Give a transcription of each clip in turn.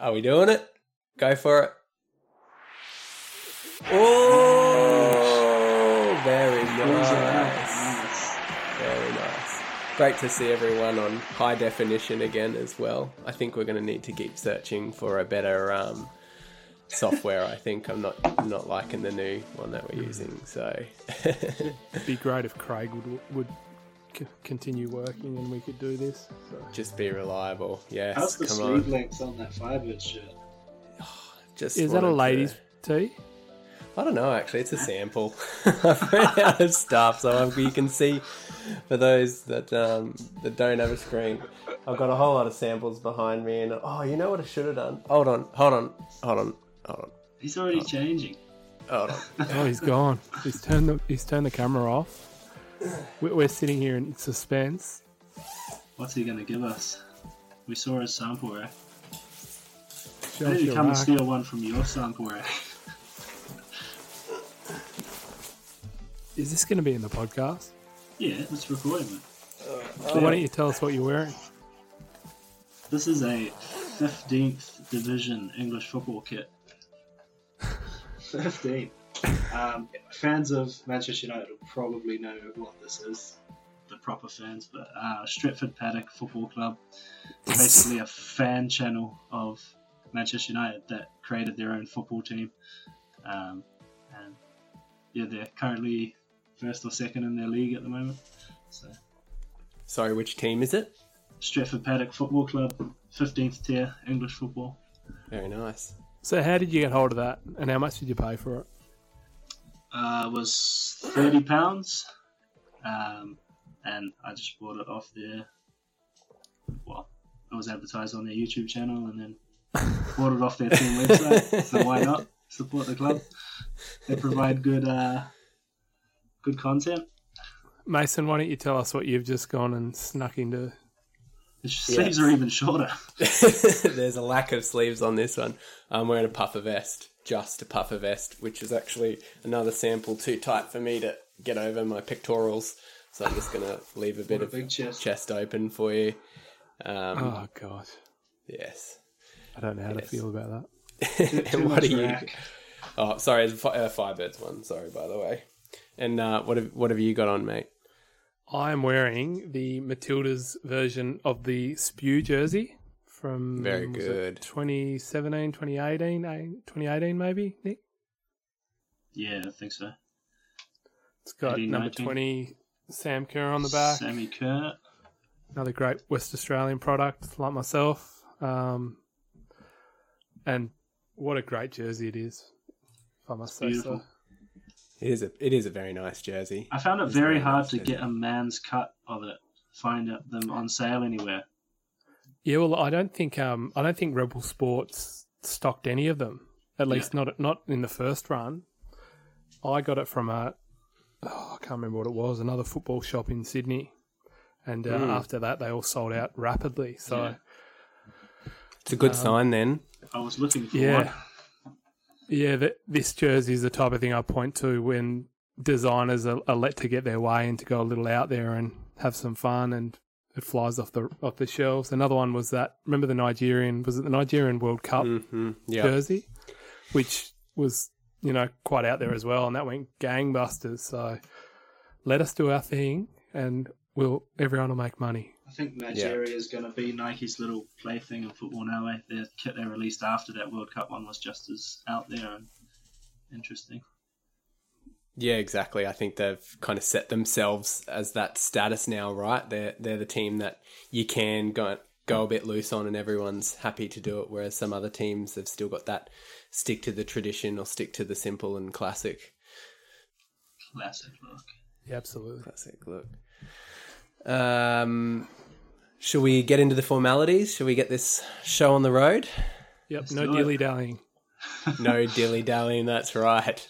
Are we doing it? Go for it. Oh, very nice. Very nice. Great to see everyone on high definition again as well. I think we're going to need to keep searching for a better um, software. I think I'm not not liking the new one that we're using. So It'd be great if Craig would would c- continue working and we could do this. So. just be reliable. Yes, How's the come sleeve on. length on that Firebird shirt? Just Is that a wanted to- ladies' tee? I don't know. Actually, it's a sample. I've run out of stuff, so I'm- you can see for those that um, that don't have a screen. I've got a whole lot of samples behind me, and oh, you know what I should have done? Hold on, hold on, hold on, hold on, He's already changing. hold on. Oh, he's gone. He's turned the he's turned the camera off. We- We're sitting here in suspense. What's he going to give us? We saw his sample Why us did you come and steal one from your sample? Is this going to be in the podcast? yeah, it's recording it. So why don't you tell us what you're wearing? This is a 15th Division English football kit. 15. Um, fans of Manchester United will probably know what this is, the proper fans, but uh, Stretford Paddock Football Club, basically a fan channel of Manchester United that created their own football team. Um, and yeah, they're currently first or second in their league at the moment. So Sorry, which team is it? Stretford Paddock Football Club, 15th tier English football. Very nice. So how did you get hold of that, and how much did you pay for it? Uh, was thirty pounds, um, and I just bought it off their. Well, it was advertised on their YouTube channel, and then bought it off their team website. so why not support the club? They provide good, uh, good content. Mason, why don't you tell us what you've just gone and snuck into? The sleeves are even shorter. There's a lack of sleeves on this one. I'm wearing a puffer vest, just a puffer vest, which is actually another sample too tight for me to get over my pectorals. So I'm just gonna leave a bit a of chest. chest open for you. Um, Oh God, Yes. I don't know how to feel about Too and what much are you? rack. Oh, sorry, it's a uh, Firebirds one. Sorry, by the way. And uh, what have what have you got on, mate? I am wearing the Matildas version of the Spew jersey from Very was good. 2017, 2018, eh, 2018 maybe. Nick, Yeah, I think so. it's got 18, number 19. 20 Sam Kerr on the back. Sammy Kerr. another great West Australian product, like myself. Um, and what a great jersey it is, if I must say beautiful. so. It is a it is a very nice jersey. I found it It's very very hard nice, to yeah. get a man's cut of it. Find them on sale anywhere. Yeah, well, I don't think um, I don't think Rebel Sports stocked any of them. At least not not in the first run. I got it from a oh, I can't remember what it was, another football shop in Sydney, and uh, Mm. after that they all sold out rapidly. So Yeah. It's a good sign then. I was looking for Yeah. one. Yeah, th this jersey is the type of thing I point to when designers are, are let to get their way and to go a little out there and have some fun, and it flies off the off the shelves. Another one was that. Remember the Nigerian? Was it the Nigerian World Cup hmm Yeah. jersey, which was you know quite out there as well, and that went gangbusters. So let us do our thing, and we'll everyone will make money. I think Nigeria is going to be Nike's little plaything in football now. Eh? Their kit they released after that World Cup one was just as out there and interesting. Yeah, exactly. I think they've kind of set themselves as that status now, right? They're they're the team that you can go go a bit loose on, and everyone's happy to do it. Whereas some other teams have still got that stick to the tradition or stick to the simple and classic Classic look. Yeah, absolutely. classic look. Um, should we get into the formalities? Should we get this show on the road? Yep, Let's no dilly dallying. No dilly dallying. That's right.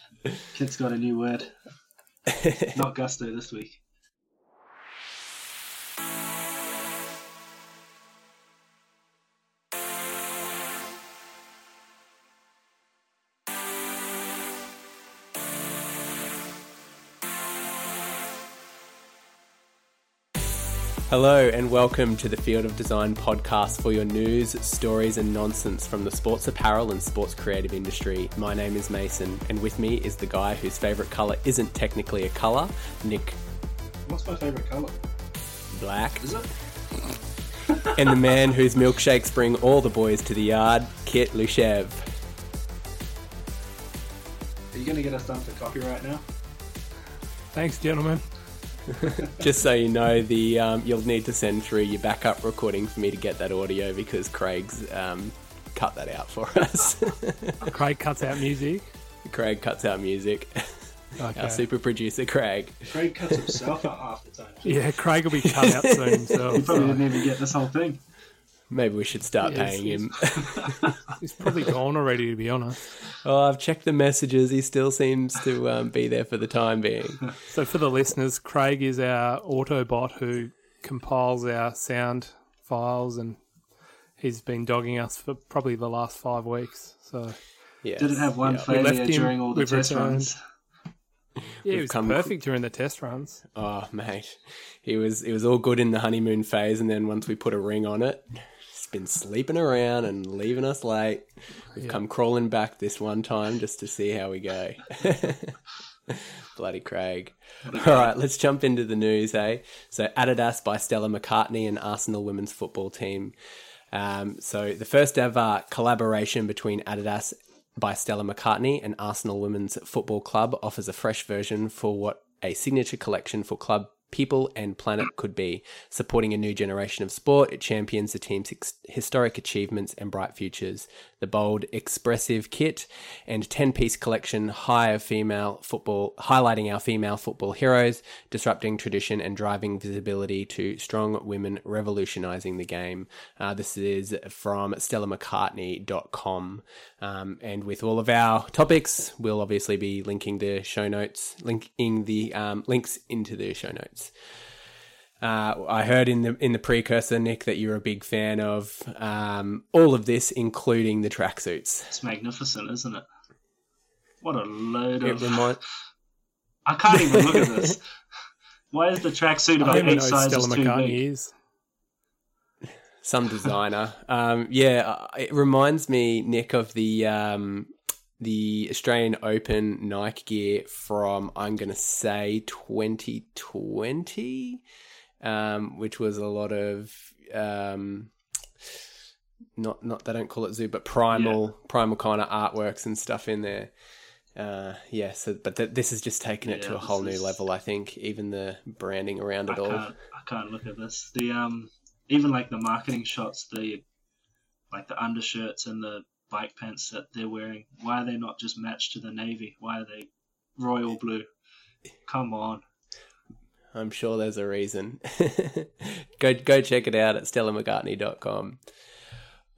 Kid's got a new word. Not gusto this week. Hello and welcome to the Field of Design podcast for your news, stories, and nonsense from the sports apparel and sports creative industry. My name is Mason, and with me is the guy whose favourite colour isn't technically a colour, Nick What's my favourite colour? Black, Is it? and the man whose milkshakes bring all the boys to the yard, Kit Lushev. Are you going to get us done for copyright now? Thanks, gentlemen. Just so you know, the um, you'll need to send through your backup recording for me to get that audio because Craig's um, cut that out for us. Craig cuts out music. Craig cuts out music. Okay. Our super producer, Craig. Craig cuts himself out half the time. Yeah, Craig will be cut out soon himself. He probably so didn't even get this whole thing. Maybe we should start Yes, paying yes. him. he's probably gone already, to be honest. oh, I've checked the messages. He still seems to um, be there for the time being. So for the listeners, Craig is our Autobot who compiles our sound files, and he's been dogging us for probably the last five weeks. So Yeah. Didn't have one Yeah. Failure during all the we've test returned. runs. yeah, We've he was come- perfect during the test runs. Oh, mate, he was it was all good in the honeymoon phase, and then once we put a ring on it, he's been sleeping around and leaving us late. We've Yeah. come crawling back this one time just to see how we go. Bloody Craig. All right, let's jump into the news, eh? So, Adidas by Stella McCartney and Arsenal women's football team. Um, so, the first ever collaboration between Adidas by Stella McCartney and Arsenal Women's Football Club offers a fresh version for what a signature collection for club people and planet could be. Supporting a new generation of sport, it champions the team's historic achievements and bright futures. The bold, expressive kit and 10 piece collection high of female football, highlighting our female football heroes, disrupting tradition and driving visibility to strong women revolutionizing the game. Uh, this is from StellaMcCartney.com. Um, and with all of our topics, we'll obviously be linking the show notes, linking the um, links into the show notes. Uh, I heard in the in the precursor, Nick, that you're a big fan of um, all of this, including the tracksuits. It's magnificent, isn't it? What a load It of. remind, I can't even look at this. Why is the tracksuit about don't eight know sizes Stella too McCartney big? is. some designer. um, yeah, uh, it reminds me, Nick, of the um, the Australian Open Nike gear from I'm going to say 2020, um, which was a lot of um, not not they don't call it zoo, but primal primal kind of artworks and stuff in there. Uh, yeah, so but th- this has just taken it Yeah, to a whole new is- level. I think even the branding around I it all. I can't look at this. The um, even like the marketing shots, the like the undershirts and the bike pants that they're wearing. Why are they not just matched to the navy? Why are they royal blue? Come on. I'm sure there's a reason. go go check it out at stellamccartney.com.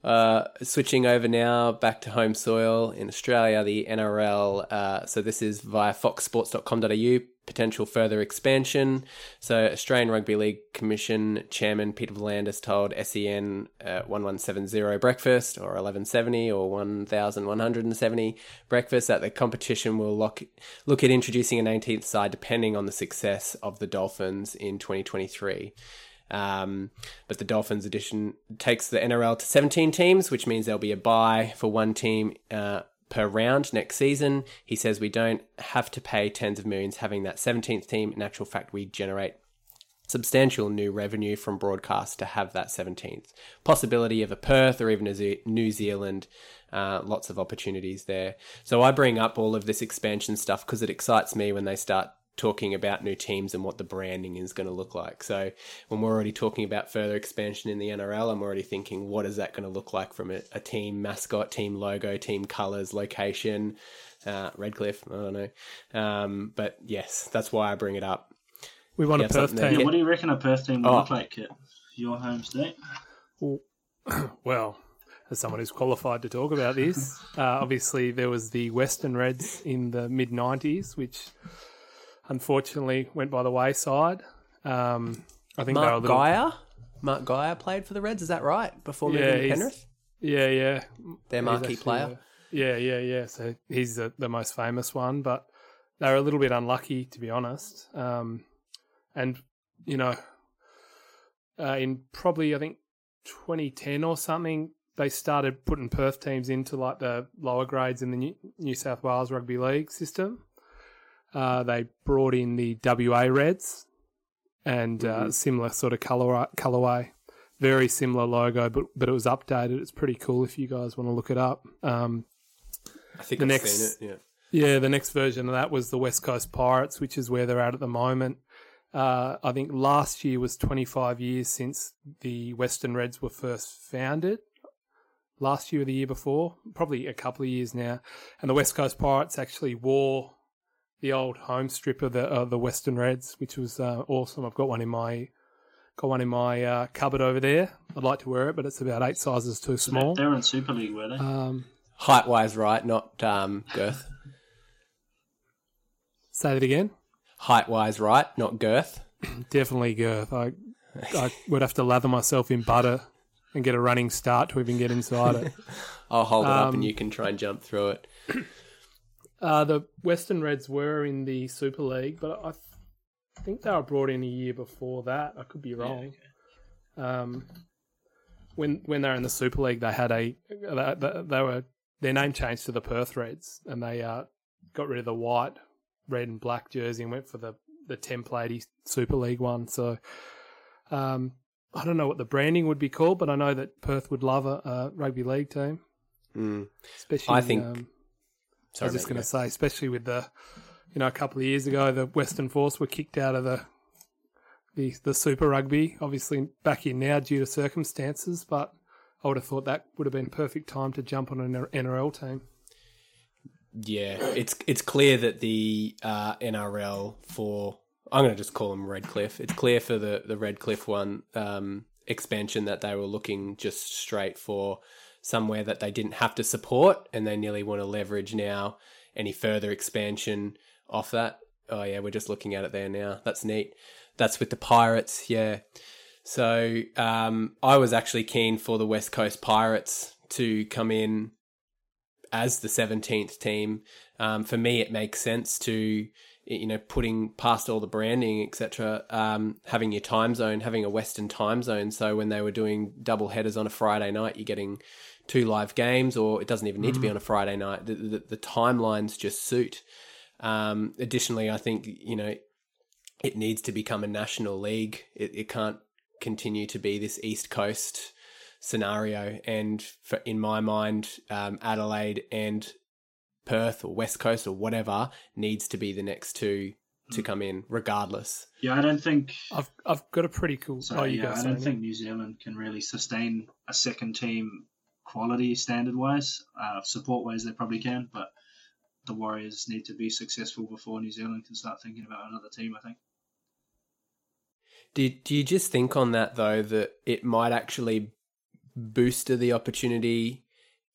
Uh, switching over now back to home soil in Australia, the NRL. Uh, so this is via foxsports.com.au. Potential further expansion. So Australian Rugby League Commission Chairman Peter V'landys told SEN uh, 1170 breakfast or 1170 or 1170 breakfast that the competition will look look at introducing an 18th side depending on the success of the Dolphins in 2023. Um, but the Dolphins edition takes the NRL to 17 teams, which means there'll be a buy for one team uh, per round next season. He says we don't have to pay tens of millions having that 17th team. In actual fact, we generate substantial new revenue from broadcast to have that 17th. Possibility of a Perth or even a New Zealand. Uh, lots of opportunities there. So I bring up all of this expansion stuff because it excites me when they start talking about new teams and what the branding is going to look like. So when we're already talking about further expansion in the NRL, I'm already thinking, what is that going to look like from a, a team mascot, team logo, team colors, location, uh, Redcliffe? I don't know. Um, but yes, that's why I bring it up. We want Yeah, a Perth team. Yeah, what do you reckon a Perth team will Oh. look like, Kit? Your home state? Well, as someone who's qualified to talk about this, uh, obviously there was the Western Reds in the mid '90s, which unfortunately went by the wayside. Um, I think they were a Mark little, Geyer? Mark Geyer played for the Reds, is that right? Before Yeah, moving to Penrith? Yeah, yeah, Their marquee actually, player. yeah, yeah, yeah. So he's the, the most famous one, but they were a little bit unlucky, to be honest. Um, and you know, uh, in probably I think 2010 or something, they started putting Perth teams into like the lower grades in the New, New South Wales Rugby League system. Uh, they brought in the WA Reds and uh, similar sort of color colorway, very similar logo, but but it was updated. It's pretty cool if you guys want to look it up. Um, I think The I've next- seen it. Yeah. yeah, the next version of that was the West Coast Pirates, which is where they're at at the moment. Uh, I think last year was 25 years since the Western Reds were first founded. Last year or the year before, probably a couple of years now. And the West Coast Pirates actually wore the old home strip of the of the Western Reds, which was uh, awesome. I've got one in my got one in my uh, cupboard over there. I'd like to wear it, but it's about eight sizes too small. They're in Super League, were they? Um, Height wise, right? Not um, girth. say that again. Height wise, right? Not girth. Definitely girth. I I would have to lather myself in butter and get a running start to even get inside it. I'll hold it up Um, and you can try and jump through it. Uh, the Western Reds were in the Super League, but I th- think they were brought in a year before that. I could be wrong. Um, when when they were in the Super League, they had a they, they- they were their name changed to the Perth Reds, and they uh, got rid of the white, red, and black jersey and went for the the template Super League one. So. Um, I don't know what the branding would be called, but I know that Perth would love a, a rugby league team, Mm. especially. I think- Um, I was just going to say, especially with the, you know, a couple of years ago, the Western Force were kicked out of the, the the Super Rugby. Obviously, back in now due to circumstances, but I would have thought that would have been perfect time to jump on an NRL team. Yeah, it's it's clear that the uh, NRL for I'm going to just call them Redcliffe. It's clear for the the Redcliffe one um, expansion that they were looking just straight for somewhere that they didn't have to support, and they nearly want to leverage now any further expansion off that. Oh yeah, we're just looking at it there now. That's neat. That's with the Pirates, yeah. So um, I was actually keen for the West Coast Pirates to come in as the 17th team. Um, for me, it makes sense to, you know, putting past all the branding, etc., um, having your time zone, having a Western time zone. So when they were doing double headers on a Friday night, you're getting two live games, or it doesn't even need to be on a Friday night. The, the, the timelines just suit. Um, additionally, I think, you know, it needs to become a national league. It, it can't continue to be this East Coast scenario. And for, in my mind, um, Adelaide and Perth or West Coast or whatever needs to be the next two to come in, regardless. Yeah, I don't think. I've I've got a pretty cool. Sorry, oh, you yeah, guys I don't that. think New Zealand can really sustain a second team quality standard wise. Uh, support wise, they probably can, but the Warriors need to be successful before New Zealand can start thinking about another team. I think. Do, do you just think on that though that it might actually booster the opportunity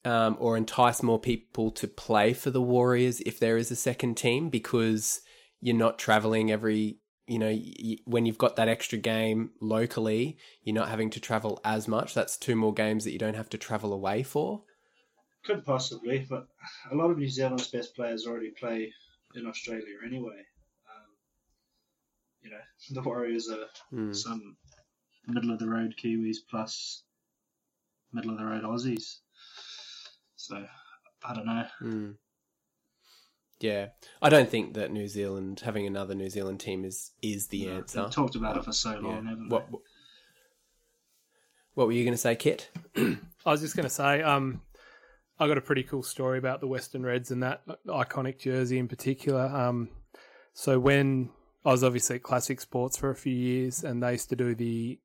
um, or entice more people to play for the Warriors if there is a second team because you're not traveling every you know y- when you've got that extra game locally you're not having to travel as much that's two more games that you don't have to travel away for Could possibly, but a lot of New Zealand's best players already play in Australia anyway. Um, you know, the Warriors are Hmm. some middle of the road Kiwis plus middle of the road Aussies. So I don't know. Mm. Yeah, I don't think that New Zealand having another New Zealand team is is the No, answer. They've talked about it for so Yeah. long, haven't What, they? what were you going to say, Kit? I was just going to say, um, I got a pretty cool story about the Western Reds and that iconic jersey in particular. Um, so when I was obviously at Classic Sports for a few years, and they used to do the,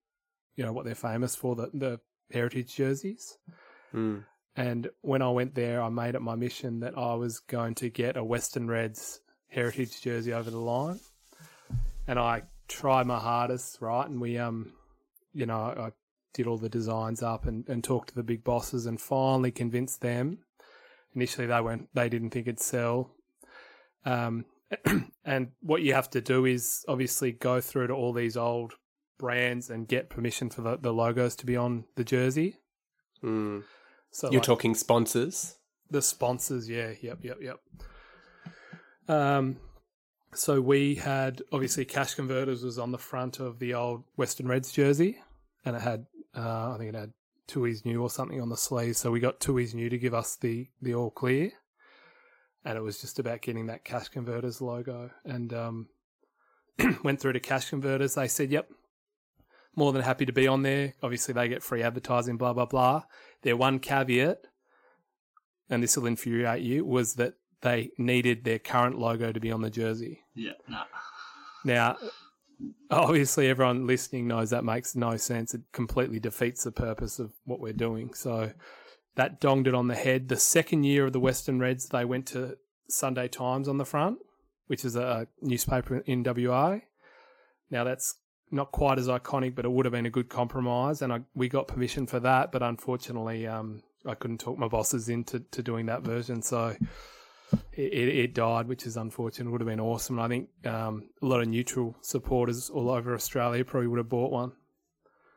you know, what they're famous for, the the heritage jerseys. Mm. And when I went there, I made it my mission that I was going to get a Western Reds heritage jersey over the line. And I tried my hardest, right? And we, um, you know, I, did all the designs up and, and talked to the big bosses and finally convinced them. Initially, they weren't, they didn't think it'd sell. Um, and what you have to do is obviously go through to all these old brands and get permission for the, the logos to be on the jersey. Mm. So You're like- talking sponsors. the sponsors, yeah, yep, yep, yep. Um, so we had obviously cash converters was on the front of the old Western Reds jersey, and it had uh, I think it had Tooheys New or something on the sleeve. So we got Tooheys New to give us the the all clear, and it was just about getting that cash converters logo. And um, went through to cash converters. They said, "Yep, more than happy to be on there. Obviously, they get free advertising, blah blah blah." Their one caveat, and this will infuriate you, was that they needed their current logo to be on the jersey. Yeah, nah. Now, obviously, everyone listening knows that makes no sense. It completely defeats the purpose of what we're doing. So that donged it on the head. The second year of the Western Reds, they went to Sunday Times on the front, which is a newspaper in WA. Now, that's not quite as iconic, but it would have been a good compromise, and I, we got permission for that. But unfortunately, um, I couldn't talk my bosses into to doing that version, so it, it, it, died, which is unfortunate. It would have been awesome. And I think um, a lot of neutral supporters all over Australia probably would have bought one.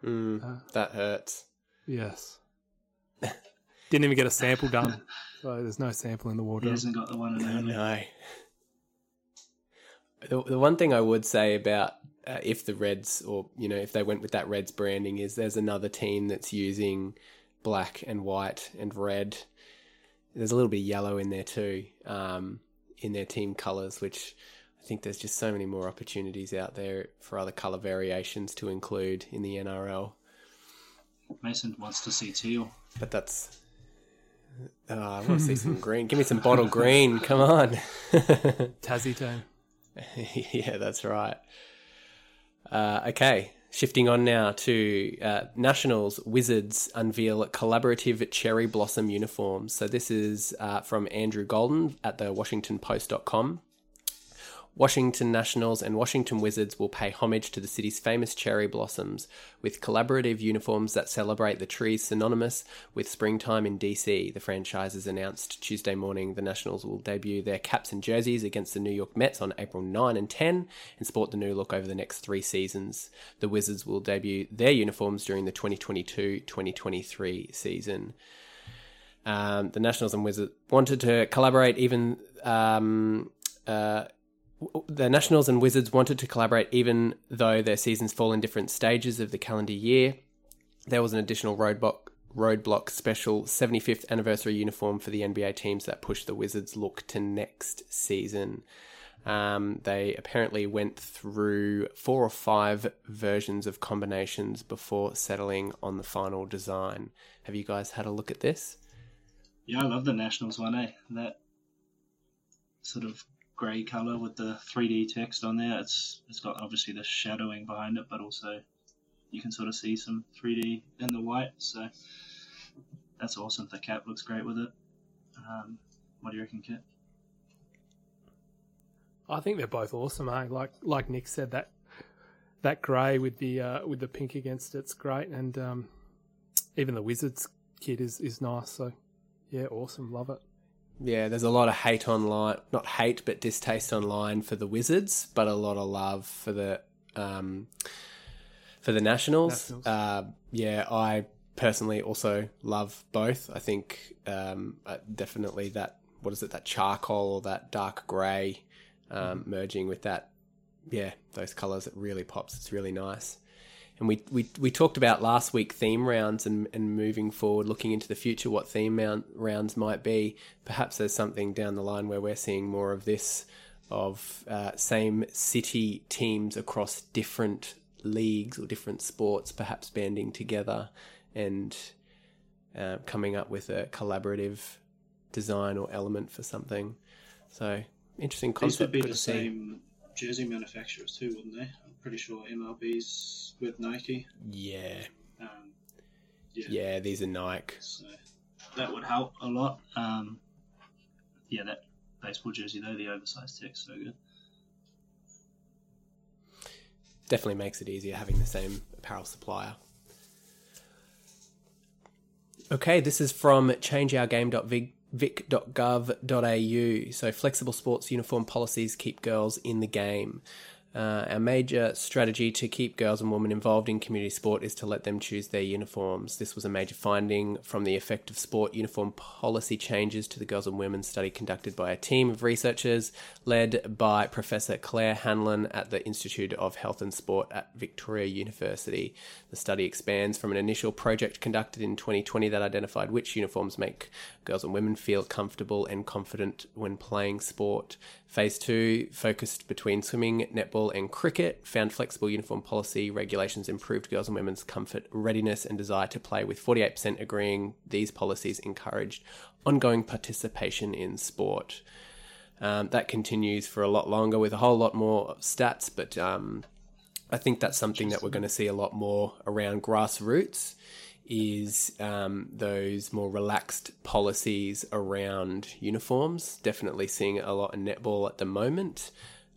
Mm, uh, that hurts. Yes. Didn't even get a sample done, so there's no sample in the wardrobe. He hasn't got the one in there. No. The, the one thing I would say about uh, if the Reds, or you know, if they went with that Reds branding, is there's another team that's using black and white and red there's a little bit of yellow in there too, um, in their team colours, which I think there's just so many more opportunities out there for other colour variations to include in the NRL. Mason wants to see teal. But that's. Oh, I want to see some green. Give me some bottle green. Come on. Tassie team. yeah, that's right. Uh, okay, Shifting on now to uh, Nationals, Wizards unveil collaborative cherry blossom uniforms. So this is uh, from Andrew Golden at the WashingtonPost.com. Washington Nationals and Washington Wizards will pay homage to the city's famous cherry blossoms with collaborative uniforms that celebrate the trees synonymous with springtime in DC. The franchises announced Tuesday morning the Nationals will debut their caps and jerseys against the New York Mets on April 9 and 10 and sport the new look over the next three seasons. The Wizards will debut their uniforms during the 2022 2023 season. Um, the Nationals and Wizards wanted to collaborate even. Um, uh, the Nationals and Wizards wanted to collaborate even though their seasons fall in different stages of the calendar year. There was an additional roadblock roadblock special 75th anniversary uniform for the NBA teams that pushed the Wizards look to next season. Um, they apparently went through four or five versions of combinations before settling on the final design. Have you guys had a look at this? Yeah, I love the Nationals one, eh? That sort of grey color with the 3D text on there. It's it's got obviously the shadowing behind it, but also you can sort of see some 3D in the white. So that's awesome. The cap looks great with it. Um, what do you reckon, Kit? I think they're both awesome, eh? Like like Nick said, that that grey with the uh, with the pink against it's great, and um, even the Wizards kit is is nice. So yeah, awesome, love it. Yeah, there's a lot of hate online, not hate, but distaste online for the Wizards, but a lot of love for the um, for the Nationals. Nationals. Uh, yeah, I personally also love both. I think um, uh, definitely that what is it that charcoal or that dark grey um, mm-hmm. merging with that. Yeah, those colours it really pops. It's really nice and we, we, we talked about last week theme rounds and, and moving forward, looking into the future, what theme rounds might be. Perhaps there's something down the line where we're seeing more of this, of uh, same city teams across different leagues or different sports, perhaps banding together and uh, coming up with a collaborative design or element for something. So interesting concept. These would be the same jersey manufacturers too, wouldn't they? Pretty sure MLB's with Nike. Yeah. Um, yeah. yeah. these are Nike. So that would help a lot. Um, yeah, that baseball jersey though, the oversized text, so good. Definitely makes it easier having the same apparel supplier. Okay, this is from changeourgame.vic.gov.au. So, flexible sports uniform policies keep girls in the game. Uh, our major strategy to keep girls and women involved in community sport is to let them choose their uniforms. This was a major finding from the effect of sport uniform policy changes to the girls and women study conducted by a team of researchers led by Professor Claire Hanlon at the Institute of Health and Sport at Victoria University. The study expands from an initial project conducted in 2020 that identified which uniforms make girls and women feel comfortable and confident when playing sport. Phase two focused between swimming, netball, and cricket, found flexible uniform policy regulations improved girls and women's comfort, readiness, and desire to play, with 48% agreeing these policies encouraged ongoing participation in sport. Um, that continues for a lot longer with a whole lot more stats, but um, I think that's something that we're going to see a lot more around grassroots is um, those more relaxed policies around uniforms. Definitely seeing a lot in netball at the moment.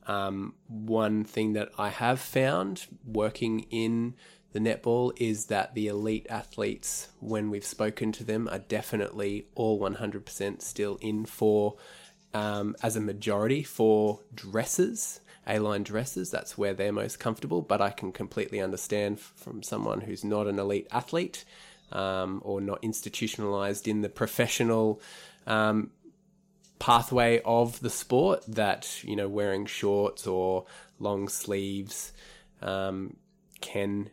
Um, one thing that I have found working in the netball is that the elite athletes, when we've spoken to them, are definitely all 100% still in for, um, as a majority, for dresses. A line dresses, that's where they're most comfortable. But I can completely understand from someone who's not an elite athlete um, or not institutionalized in the professional um, pathway of the sport that, you know, wearing shorts or long sleeves um, can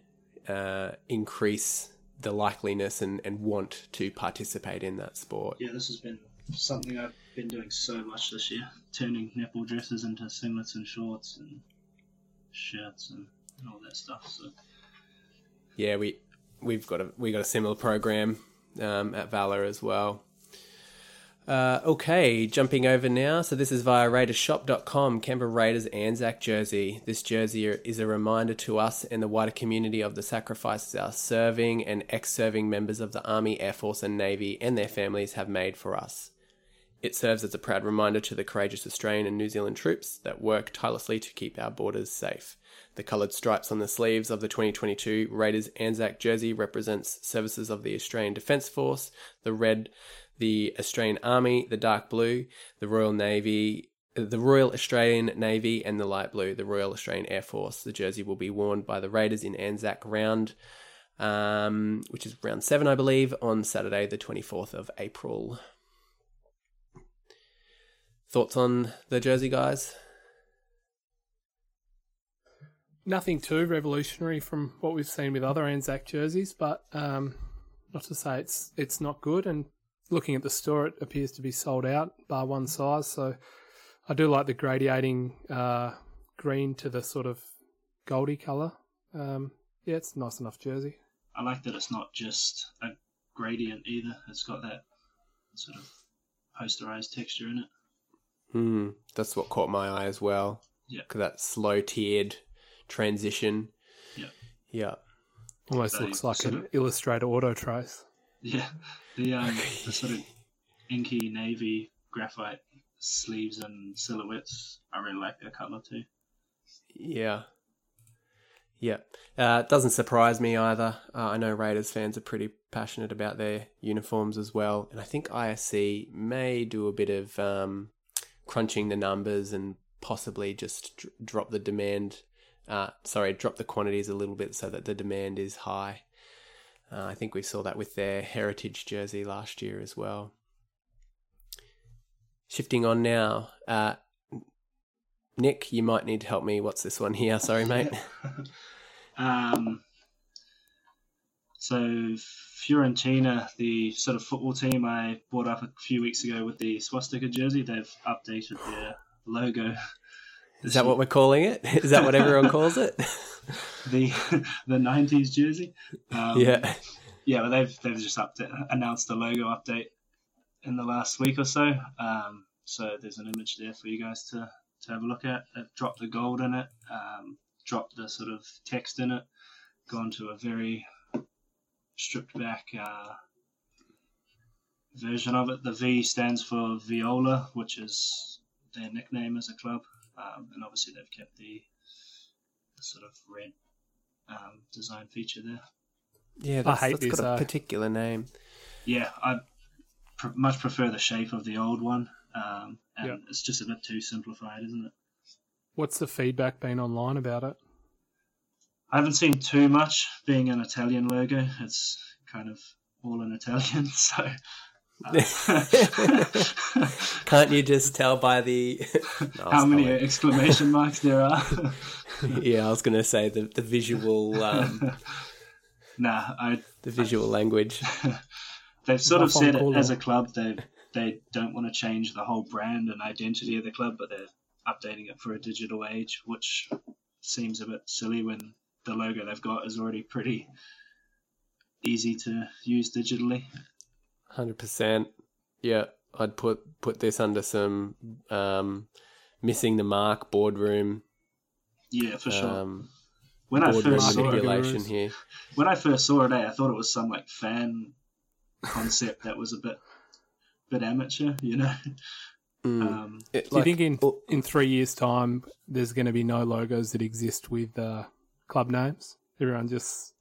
uh, increase the likeliness and, and want to participate in that sport. Yeah, this has been something I've been doing so much this year, turning netball dresses into singlets and shorts and shirts and, and all that stuff. So yeah, we we've got a we got a similar program um, at Valor as well. Uh, okay, jumping over now. So this is via Raidershop.com, Canberra Raiders Anzac jersey. This jersey is a reminder to us and the wider community of the sacrifices our serving and ex-serving members of the Army, Air Force and Navy and their families have made for us. It serves as a proud reminder to the courageous Australian and New Zealand troops that work tirelessly to keep our borders safe. The coloured stripes on the sleeves of the 2022 Raiders Anzac jersey represents services of the Australian Defence Force, the red, the Australian Army, the dark blue, the Royal Navy, the Royal Australian Navy, and the light blue, the Royal Australian Air Force. The jersey will be worn by the Raiders in Anzac round, um, which is round seven, I believe, on Saturday, the 24th of April. Thoughts on the jersey, guys? Nothing too revolutionary from what we've seen with other Anzac jerseys, but um, not to say it's it's not good. And looking at the store, it appears to be sold out, bar one size. So I do like the gradiating uh, green to the sort of goldy colour. Um, yeah, it's a nice enough jersey. I like that it's not just a gradient either. It's got that sort of posterized texture in it. Hmm, that's what caught my eye as well. Yeah. Cause that slow tiered transition. Yeah. Yeah. Almost They looks like an of- Illustrator auto trace. Yeah, the um, the sort of inky navy graphite sleeves and silhouettes. I really like that color too. Yeah. Yeah. Uh, it doesn't surprise me either. Uh, I know Raiders fans are pretty passionate about their uniforms as well. And I think ISC may do a bit of um, crunching the numbers and possibly just dr- drop the demand. Uh, sorry, drop the quantities a little bit so that the demand is high. Uh, I think we saw that with their heritage jersey last year as well. Shifting on now, uh, Nick, you might need to help me. What's this one here? Sorry, mate. um, so Fiorentina, the sort of football team I brought up a few weeks ago with the swastika jersey, they've updated their logo. Is that what we're calling it? Is that what everyone calls it? the the '90s jersey? Um, yeah. yeah, but they've they've just update, announced a logo update in the last week or so. Um, so there's an image there for you guys to, to have a look at. They've dropped the gold in it, um, dropped the sort of text in it, gone to a very stripped back uh, version of it. The V stands for Viola, which is their nickname as a club, um, and obviously they've kept the, the sort of red um, design feature there. Yeah, that's, hate that's this, got a uh, particular name. Yeah, I pr- much prefer the shape of the old one, um, and Yep. it's just a bit too simplified, isn't it? What's the feedback been online about it? I haven't seen too much. Being an Italian logo, it's kind of all in Italian. So, uh, Can't you just tell by the No, how many exclamation marks there are? yeah, I was going to say the the visual um, nah, I the visual language. they've sort of said it as a club they they don't want to change the whole brand and identity of the club, but they're updating it for a digital age, which seems a bit silly when the logo they've got is already pretty easy to use digitally. Hundred percent. Yeah, I'd put put this under some um, missing the mark boardroom Yeah, for sure. um, when I first saw it, manipulation here. when I first saw it, eh, I thought it was some like fan concept that was a bit bit amateur, you know. Mm. Um, It- Do you think in in three years' time there's going to be no logos that exist with uh, club names? Everyone just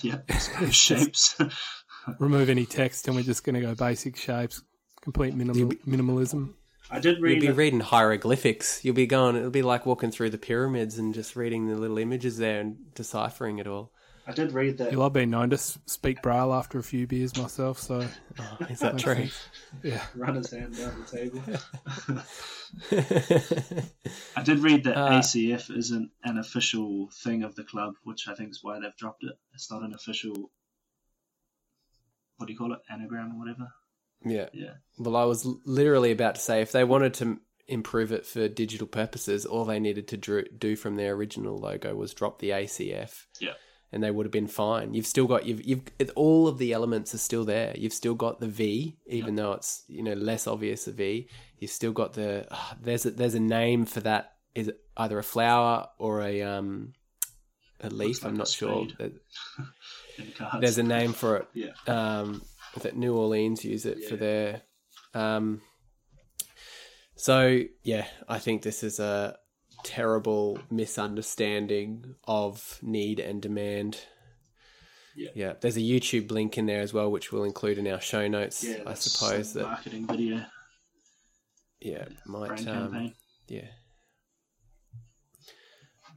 yeah, shapes. remove any text, and we're just going to go basic shapes, complete minimal, minimalism. I did read. You'll be that- reading hieroglyphics. You'll be going. It'll be like walking through the pyramids and just reading the little images there and deciphering it all. I did read that. Well, I've been known to speak braille after a few beers myself, so Oh, is that true? Yeah. Run his hand down the table. I did read that Uh, ACF isn't an official thing of the club, which I think is why they've dropped it. It's not an official. What do you call it? Anagram or whatever. Yeah. Yeah. Well, I was literally about to say if they wanted to improve it for digital purposes, all they needed to do from their original logo was drop the ACF. Yeah. And they would have been fine. You've still got you've you've all of the elements are still there. You've still got the V, even though it's you know less obvious a V. You've still got the ah, there's a, there's a name for that. Is either a flower or a um a leaf? like I'm not sure. spade. There- In cards. There's a name for it yeah. um, that New Orleans use it for Yeah. their. Um, so yeah, I think this is a terrible misunderstanding of need and demand. Yeah. there's a YouTube link in there as well, which we'll include in our show notes. Yeah, I suppose that marketing video yeah might brand um, yeah.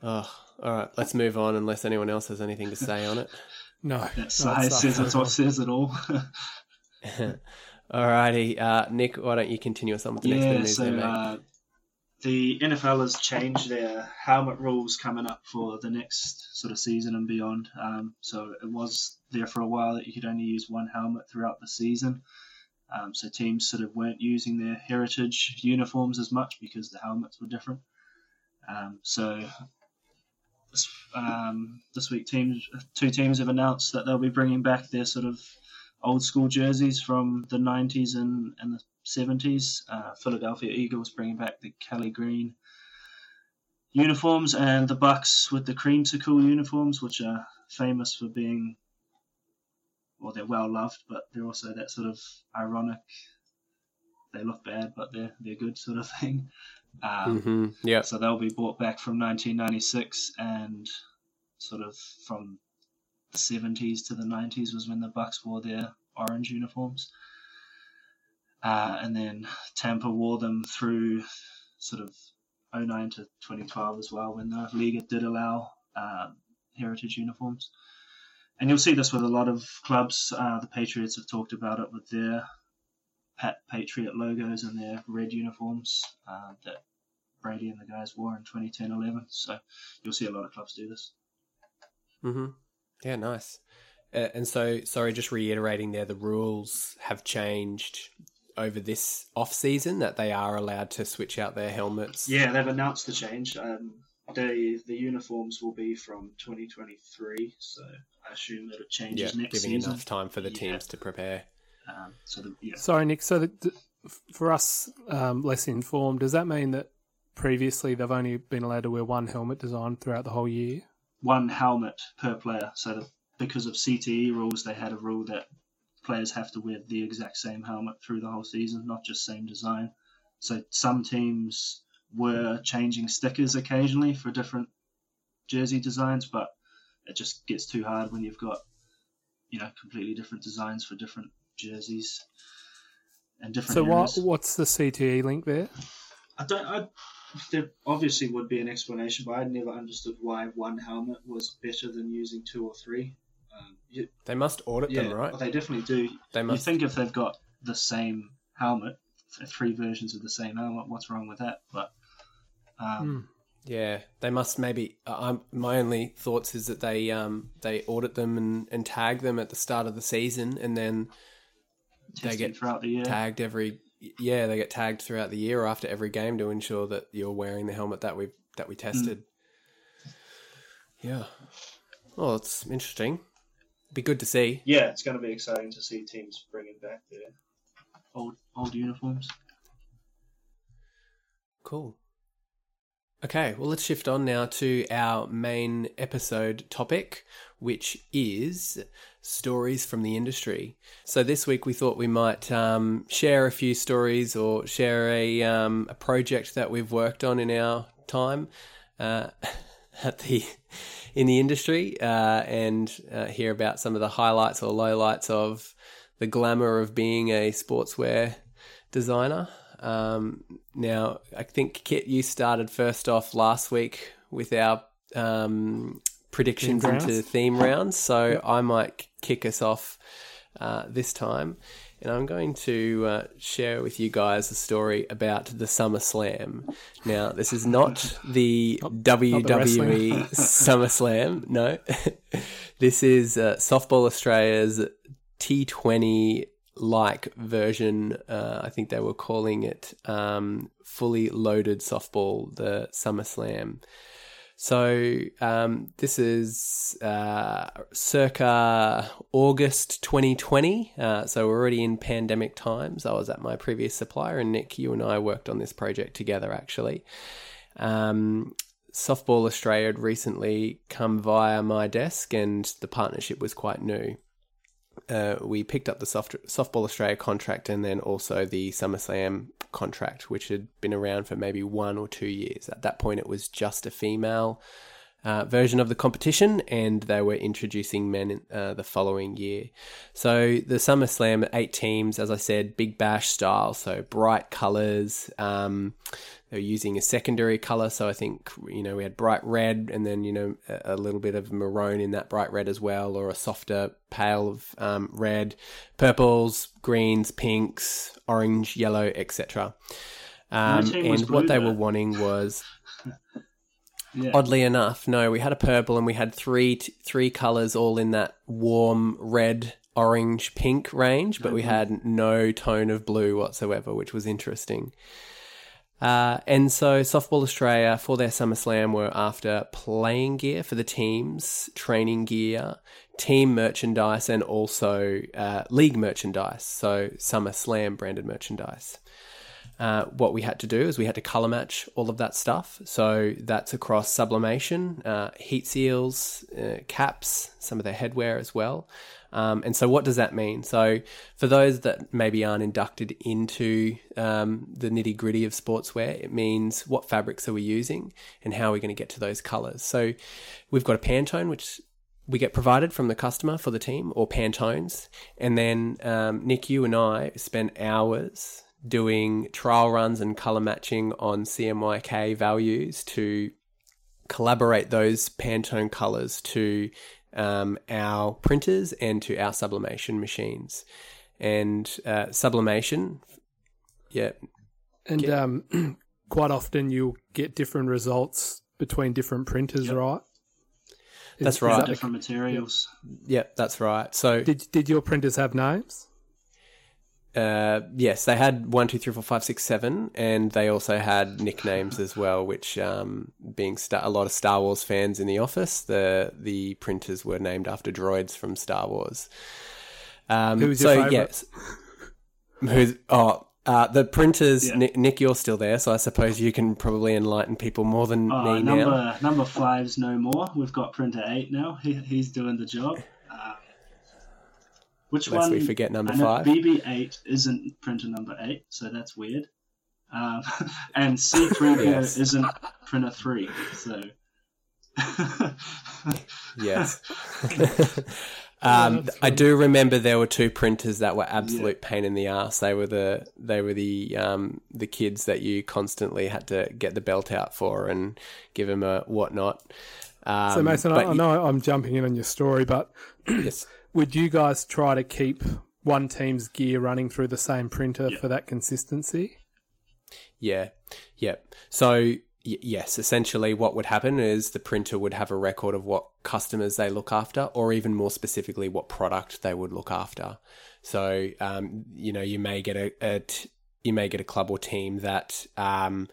Oh, all right. Let's move on, unless anyone else has anything to say on it. no. That no, says not. it's what says it all. Alrighty, uh, Nick, why don't you continue us on with the next bit yeah, news so there, mate? uh, the NFL has changed their helmet rules coming up for the next sort of season and beyond. Um, so it was there for a while that you could only use one helmet throughout the season. Um, so teams sort of weren't using their heritage uniforms as much because the helmets were different. Um, so this, um, this week, teams two teams have announced that they'll be bringing back their sort of old school jerseys from the 90s and, and the 70s. Uh, Philadelphia Eagles bringing back the Kelly Green uniforms, and the Bucs with the creamsicle uniforms, which are famous for being, well, they're well loved, but they're also that sort of ironic. They look bad, but they're they're good sort of thing. Um, hmm Yeah. so they'll be brought back from 1996 and sort of from the 70s to the 90s was when the Bucs wore their orange uniforms. Uh, and then Tampa wore them through sort of 09 to 2012 as well when the league did allow um, heritage uniforms. And you'll see this with a lot of clubs. Uh, the Patriots have talked about it with their Pat Patriot logos and their red uniforms uh, that Brady and the guys wore in 2010-11. So you'll see a lot of clubs do this. hmm Yeah, nice. Uh, and so, sorry, just reiterating there, the rules have changed over this off season that they are allowed to switch out their helmets. Yeah, they've announced the change. Um, they, the uniforms will be from 2023, so I assume that it yeah, changes next giving season. enough time for the Yeah. teams to prepare. Um, so the, yeah, Sorry, Nick. So the, the, for us um, less informed, does that mean that previously they've only been allowed to wear one helmet design throughout the whole year? one helmet per player. So that because of CTE rules, they had a rule that players have to wear the exact same helmet through the whole season, not just same design. So some teams were changing stickers occasionally for different jersey designs, but it just gets too hard when you've got you know completely different designs for different jerseys and different So what what's the CTE link there? I don't. I, there obviously would be an explanation, but I never understood why one helmet was better than using two or three. You, They must audit yeah, them, right? well, they definitely do. They You must. think if they've got the same helmet, three versions of the same helmet, what's wrong with that? But um, Yeah, they must maybe. Uh, my only thoughts is that they um they audit them and, and tag them at the start of the season, and then they get throughout the year. tagged every. Yeah, they get tagged throughout the year or after every game to ensure that you're wearing the helmet that we that we tested. Yeah. Oh, it's interesting. Be good to see. Yeah, it's going to be exciting to see teams bringing back their old old uniforms. Cool. Okay, well, let's shift on now to our main episode topic, which is stories from the industry. So this week we thought we might um, share a few stories or share a, um, a project that we've worked on in our time uh, at the in the industry uh, and uh, hear about some of the highlights or lowlights of the glamour of being a sportswear designer. Um, now, I think Kit, you started first off last week with our um, predictions Theme into rounds. theme rounds, so I might kick us off uh, this time. And I'm going to uh, share with you guys a story about the Summer Slam. Now, this is not the WWE Summer Slam, no. this is uh, Softball Australia's T20 like version. Uh, I think they were calling it um, fully loaded softball, the SummerSlam. So um, this is uh, circa August 2020. Uh, so we're already in pandemic times. I was at my previous supplier, and Nick, you and I worked on this project together actually. Um, Softball Australia had recently come via my desk, and the partnership was quite new uh, we picked up the soft, Softball Australia contract and then also the SummerSlam contract, which had been around for maybe one or two years. At that point, it was just a female uh, version of the competition, and they were introducing men in, uh, the following year. So the SummerSlam, eight teams, as I said, big bash style, so bright colors. Um, they were using a secondary color, so I think you know we had bright red, and then you know a, a little bit of maroon in that bright red as well, or a softer pale of um, red, purples, greens, pinks, orange, yellow, etc. Um, and what they though. were wanting was Yeah. Oddly enough, no, we had a purple and we had three t- three colors all in that warm red, orange, pink range, but we had no tone of blue whatsoever, which was interesting. Uh, and so Softball Australia for their SummerSlam were after playing gear for the teams, training gear, team merchandise, and also uh, league merchandise. So SummerSlam branded merchandise. Uh, what we had to do is we had to color match all of that stuff. So that's across sublimation, uh, heat seals, uh, caps, some of their headwear as well. Um, and so, what does that mean? So, for those that maybe aren't inducted into um, the nitty gritty of sportswear, it means what fabrics are we using and how are we going to get to those colors. So, we've got a Pantone, which we get provided from the customer for the team, or Pantones. And then, um, Nick, you and I spent hours doing trial runs and color matching on CMYK values to collaborate those Pantone colors to um, our printers and to our sublimation machines. And uh, sublimation, yeah, And um, quite often you'll get different results between different printers, right? Is- That's is right. that the- different materials. yeah, that's right. So did did your printers have names? Uh, yes, they had one, two, three, four, five, six, seven, and they also had nicknames as well. Which, um, being sta- a lot of Star Wars fans in the office, the the printers were named after droids from Star Wars. Um, Who was your so favourite? yes, who's oh. Uh, the printers, Yeah. Nick, Nick, you're still there, so I suppose you can probably enlighten people more than Uh, me number now. number five's no more. We've got printer eight now. He, he's doing the job. Um, which Lest one? we forget number five. BB8 isn't printer number eight, so that's weird. Um, and C3PO Yes. isn't printer three, so Yes. um, I do remember there were two printers that were absolute pain in the ass. They were the they were the um, the kids that you constantly had to get the belt out for and give them a whatnot. Um, So Mason, I, but I know I'm jumping in on your story, but yes. would you guys try to keep one team's gear running through the same printer Yeah. for that consistency? Yeah, yeah. So y- yes, essentially, what would happen is the printer would have a record of what customers they look after, or even more specifically, what product they would look after. So um, you know, you may get a, a t- you may get a club or team that. Um,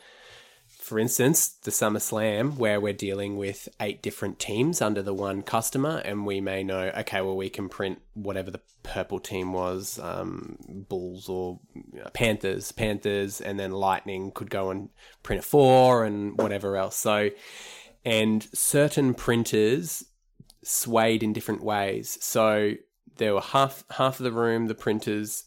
for instance, the Summer Slam, where we're dealing with eight different teams under the one customer, and we may know, okay, well, we can print whatever the purple team was, um, Bulls or Panthers, Panthers, and then Lightning could go and print a four and whatever else. So, and certain printers swayed in different ways. So there were half half of the room, the printers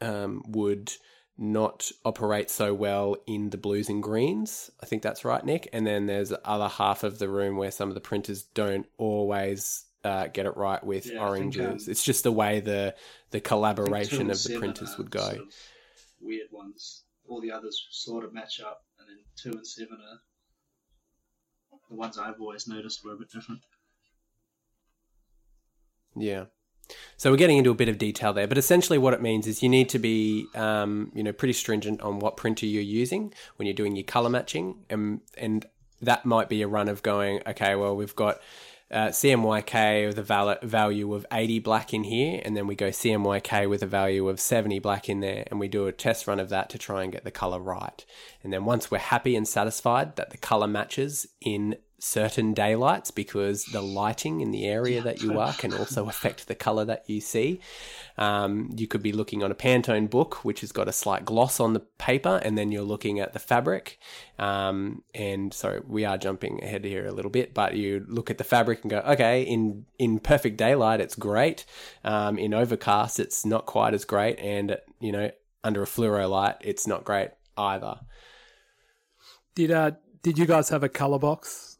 um, would not operate so well in the blues and greens. I think that's right, Nick. And then there's the other half of the room where some of the printers don't always uh, get it right with Yeah, I think, oranges. um, it's just the way the the collaboration of the printers would go. sort of weird ones. All the others sort of match up, and then two and seven are the ones I've always noticed were a bit different. Yeah. So we're getting into a bit of detail there, but essentially what it means is you need to be, um, you know, pretty stringent on what printer you're using when you're doing your color matching, and and that might be a run of going, okay, well we've got uh, CMYK with a val- value of 80 black in here, and then we go CMYK with a value of 70 black in there, and we do a test run of that to try and get the color right. And then once we're happy and satisfied that the color matches in certain daylights, because the lighting in the area that you are can also affect the color that you see. Um, you could be looking on a Pantone book, which has got a slight gloss on the paper, and then you're looking at the fabric. Um, and sorry, we are jumping ahead here a little bit, but you look at the fabric and go, okay, in in perfect daylight, it's great. Um, in overcast, it's not quite as great, and you know, under a fluoro light, it's not great either. Did uh did you guys have a color box,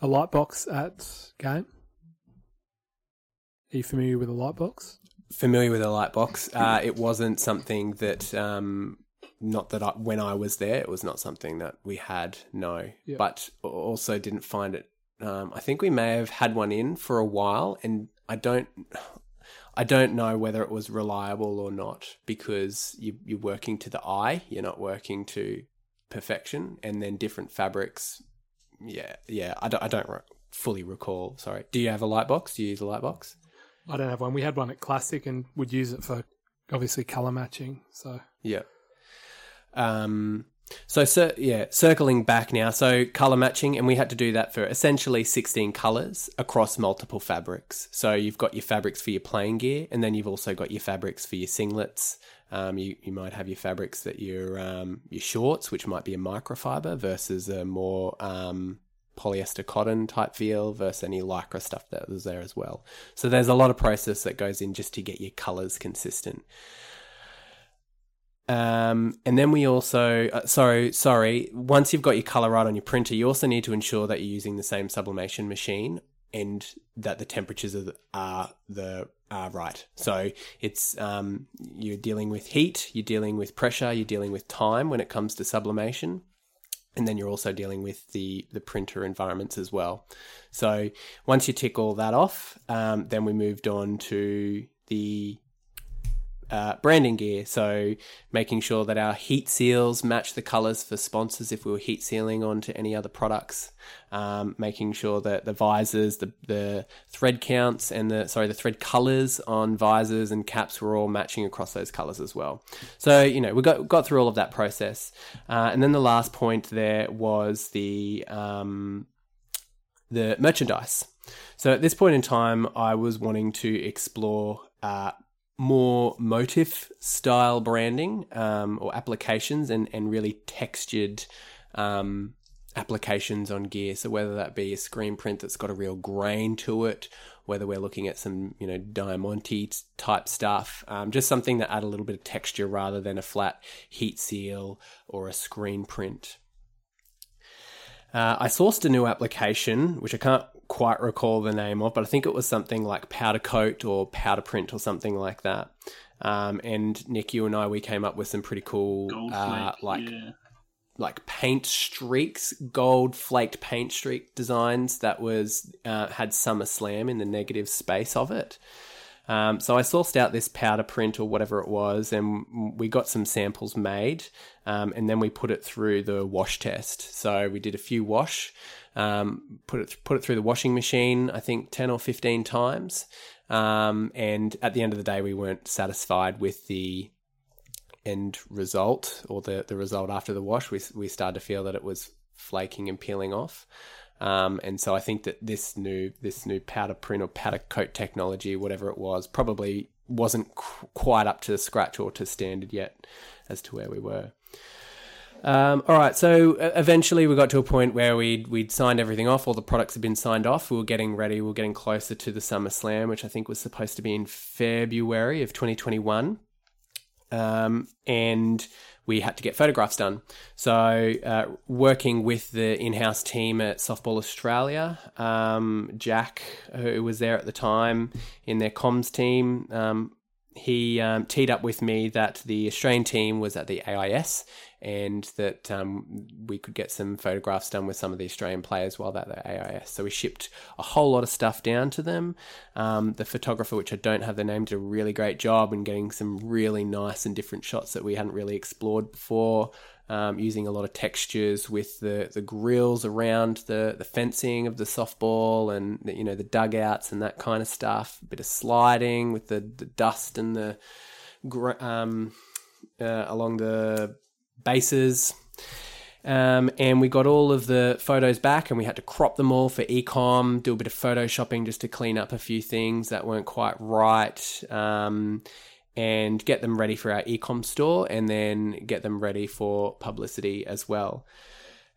a light box at game? Are you familiar with a light box? familiar with a light box. Uh, it wasn't something that, um, not that I, when I was there, it was not something that we had. No, Yeah. but also didn't find it. Um, I think we may have had one in for a while, and I don't. I don't know whether it was reliable or not because you, you're working to the eye. You're not working to perfection, and then different fabrics. Yeah, yeah. I don't. I don't re- fully recall. Sorry. Do you have a light box? Do you use a light box? I don't have one. We had one at Classic and would use it for obviously color matching. So Yeah. Um, so, cir- yeah, circling back now. So, color matching, and we had to do that for essentially 16 colors across multiple fabrics. So, you've got your fabrics for your playing gear, and then you've also got your fabrics for your singlets. Um, you, you might have your fabrics that your um, your shorts, which might be a microfiber versus a more um, polyester cotton type feel versus any lycra stuff that was there as well. So there's a lot of process that goes in just to get your colors consistent. Um, and then we also, uh, sorry, sorry. Once you've got your color right on your printer, you also need to ensure that you're using the same sublimation machine and that the temperatures are the, are the are right. So it's um, you're dealing with heat, you're dealing with pressure, you're dealing with time when it comes to sublimation, and then you're also dealing with the the printer environments as well. So once you tick all that off, um, then we moved on to the uh, branding gear. So making sure that our heat seals match the colors for sponsors if we were heat sealing onto any other products. Um, making sure that the visors, the, the thread counts, and the sorry the thread colors on visors and caps were all matching across those colors as well. So you know we got got through all of that process, uh, and then the last point there was the um, the merchandise. So at this point in time, I was wanting to explore uh, more motif style branding um, or applications and, and really textured um, applications on gear. So whether that be a screen print that's got a real grain to it, whether we're looking at some you know diamante type stuff, um, just something that add a little bit of texture rather than a flat heat seal or a screen print. Uh, I sourced a new application, which I can't quite recall the name of, but I think it was something like Powder Coat or Powder Print or something like that. Um, and Nick, you and I, we came up with some pretty cool, uh, like yeah. like paint streaks, gold flaked paint streak designs that was uh, had Summer Slam in the negative space of it. Um, so I sourced out this powder print or whatever it was, and we got some samples made, um, and then we put it through the wash test. So we did a few wash, um, put it put it through the washing machine. I think ten or fifteen times, um, and at the end of the day, we weren't satisfied with the end result or the, the result after the wash. We we started to feel that it was flaking and peeling off. Um, and so I think that this new this new powder print or powder coat technology, whatever it was, probably wasn't qu- quite up to scratch or to standard yet as to where we were. Um, all right, so uh, eventually we got to a point where we'd we'd signed everything off. All the products had been signed off. We were getting ready. We were getting closer to the Summer Slam, which I think was supposed to be in February of 2021. Um, and we had to get photographs done. So, uh, working with the in house team at Softball Australia, um, Jack, who was there at the time in their comms team, um, he um, teed up with me that the Australian team was at the AIS and that um, we could get some photographs done with some of the Australian players while they're at the AIS. So we shipped a whole lot of stuff down to them. Um, the photographer, which I don't have the name, did a really great job in getting some really nice and different shots that we hadn't really explored before. Um, using a lot of textures with the, the grills around the, the fencing of the softball and the, you know the dugouts and that kind of stuff. A bit of sliding with the, the dust and the um, uh, along the bases. Um, and we got all of the photos back and we had to crop them all for ecom, do a bit of photoshopping just to clean up a few things that weren't quite right. Um, and get them ready for our ecom store and then get them ready for publicity as well.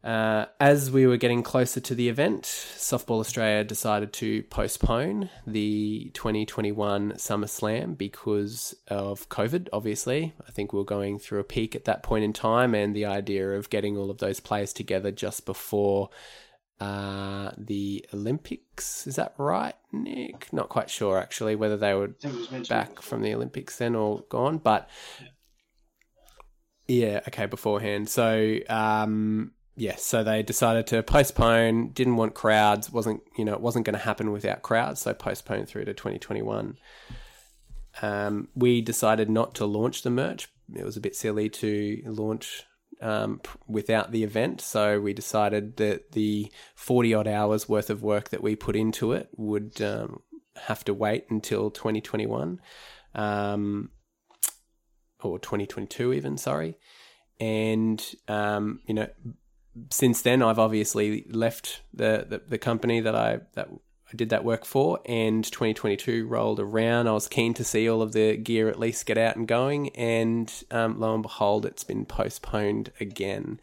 Uh, as we were getting closer to the event, Softball Australia decided to postpone the 2021 Summer Slam because of COVID, obviously. I think we were going through a peak at that point in time, and the idea of getting all of those players together just before uh, the Olympics. Is that right, Nick? Not quite sure actually whether they were I think it was mentioned back from the Olympics then or gone, but yeah, okay, beforehand. So um, yes, so they decided to postpone. Didn't want crowds. wasn't you know it wasn't going to happen without crowds. So postponed through to 2021. Um, we decided not to launch the merch. It was a bit silly to launch um, without the event. So we decided that the 40 odd hours worth of work that we put into it would um, have to wait until 2021 um, or 2022, even, sorry. And, um, you know, since then, I've obviously left the, the, the company that I that I did that work for, and 2022 rolled around. I was keen to see all of the gear at least get out and going, and um, lo and behold, it's been postponed again.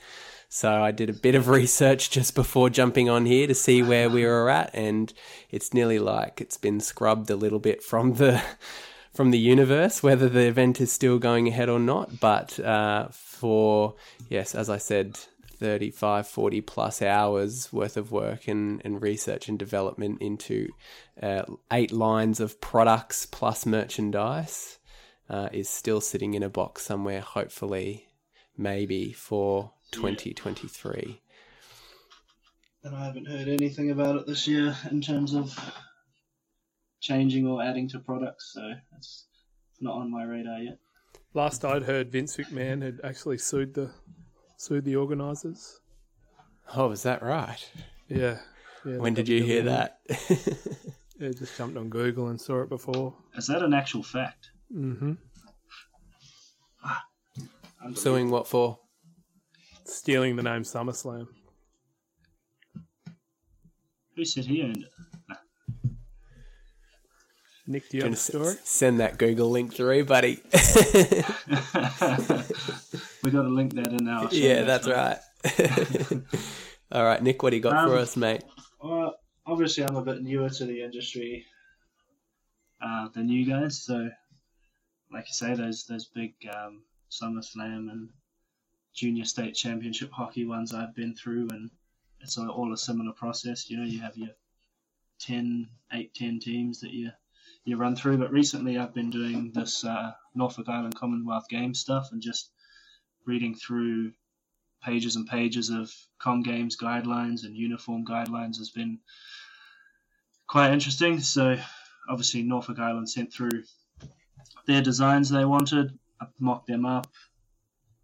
So I did a bit of research just before jumping on here to see where we were at, and it's nearly like it's been scrubbed a little bit from the from the universe, whether the event is still going ahead or not. But uh, for yes, as I said, 35, 40 plus hours worth of work and, and research and development into uh, eight lines of products plus merchandise uh, is still sitting in a box somewhere, hopefully, maybe for 2023. And I haven't heard anything about it this year in terms of changing or adding to products, so it's not on my radar yet. Last I'd heard, Vince McMahon had actually sued the sued the organisers. Oh, is that right? Yeah. yeah When did you hear that? Yeah, just jumped on Google and saw it before. Is that an actual fact? Mm-hmm. Suing what for? Stealing the name SummerSlam. Who said he owned it? Nick, do you have a story? Send that Google link through, buddy. we got to link that in our show yeah, that's mate. right. All right, Nick, what do you got for Um, us, mate? Well, obviously, I'm a bit newer to the industry uh, than you guys. So, like you say, those those big um, SummerSlam and Junior State Championship hockey ones I've been through, and it's all a similar process. You know, you have your 10, 8, 10 teams that you run through. But recently, I've been doing this uh, Norfolk Island Commonwealth Games stuff and just reading through pages and pages of Com Games guidelines and uniform guidelines has been quite interesting. So, obviously, Norfolk Island sent through their designs they wanted. I mocked them up,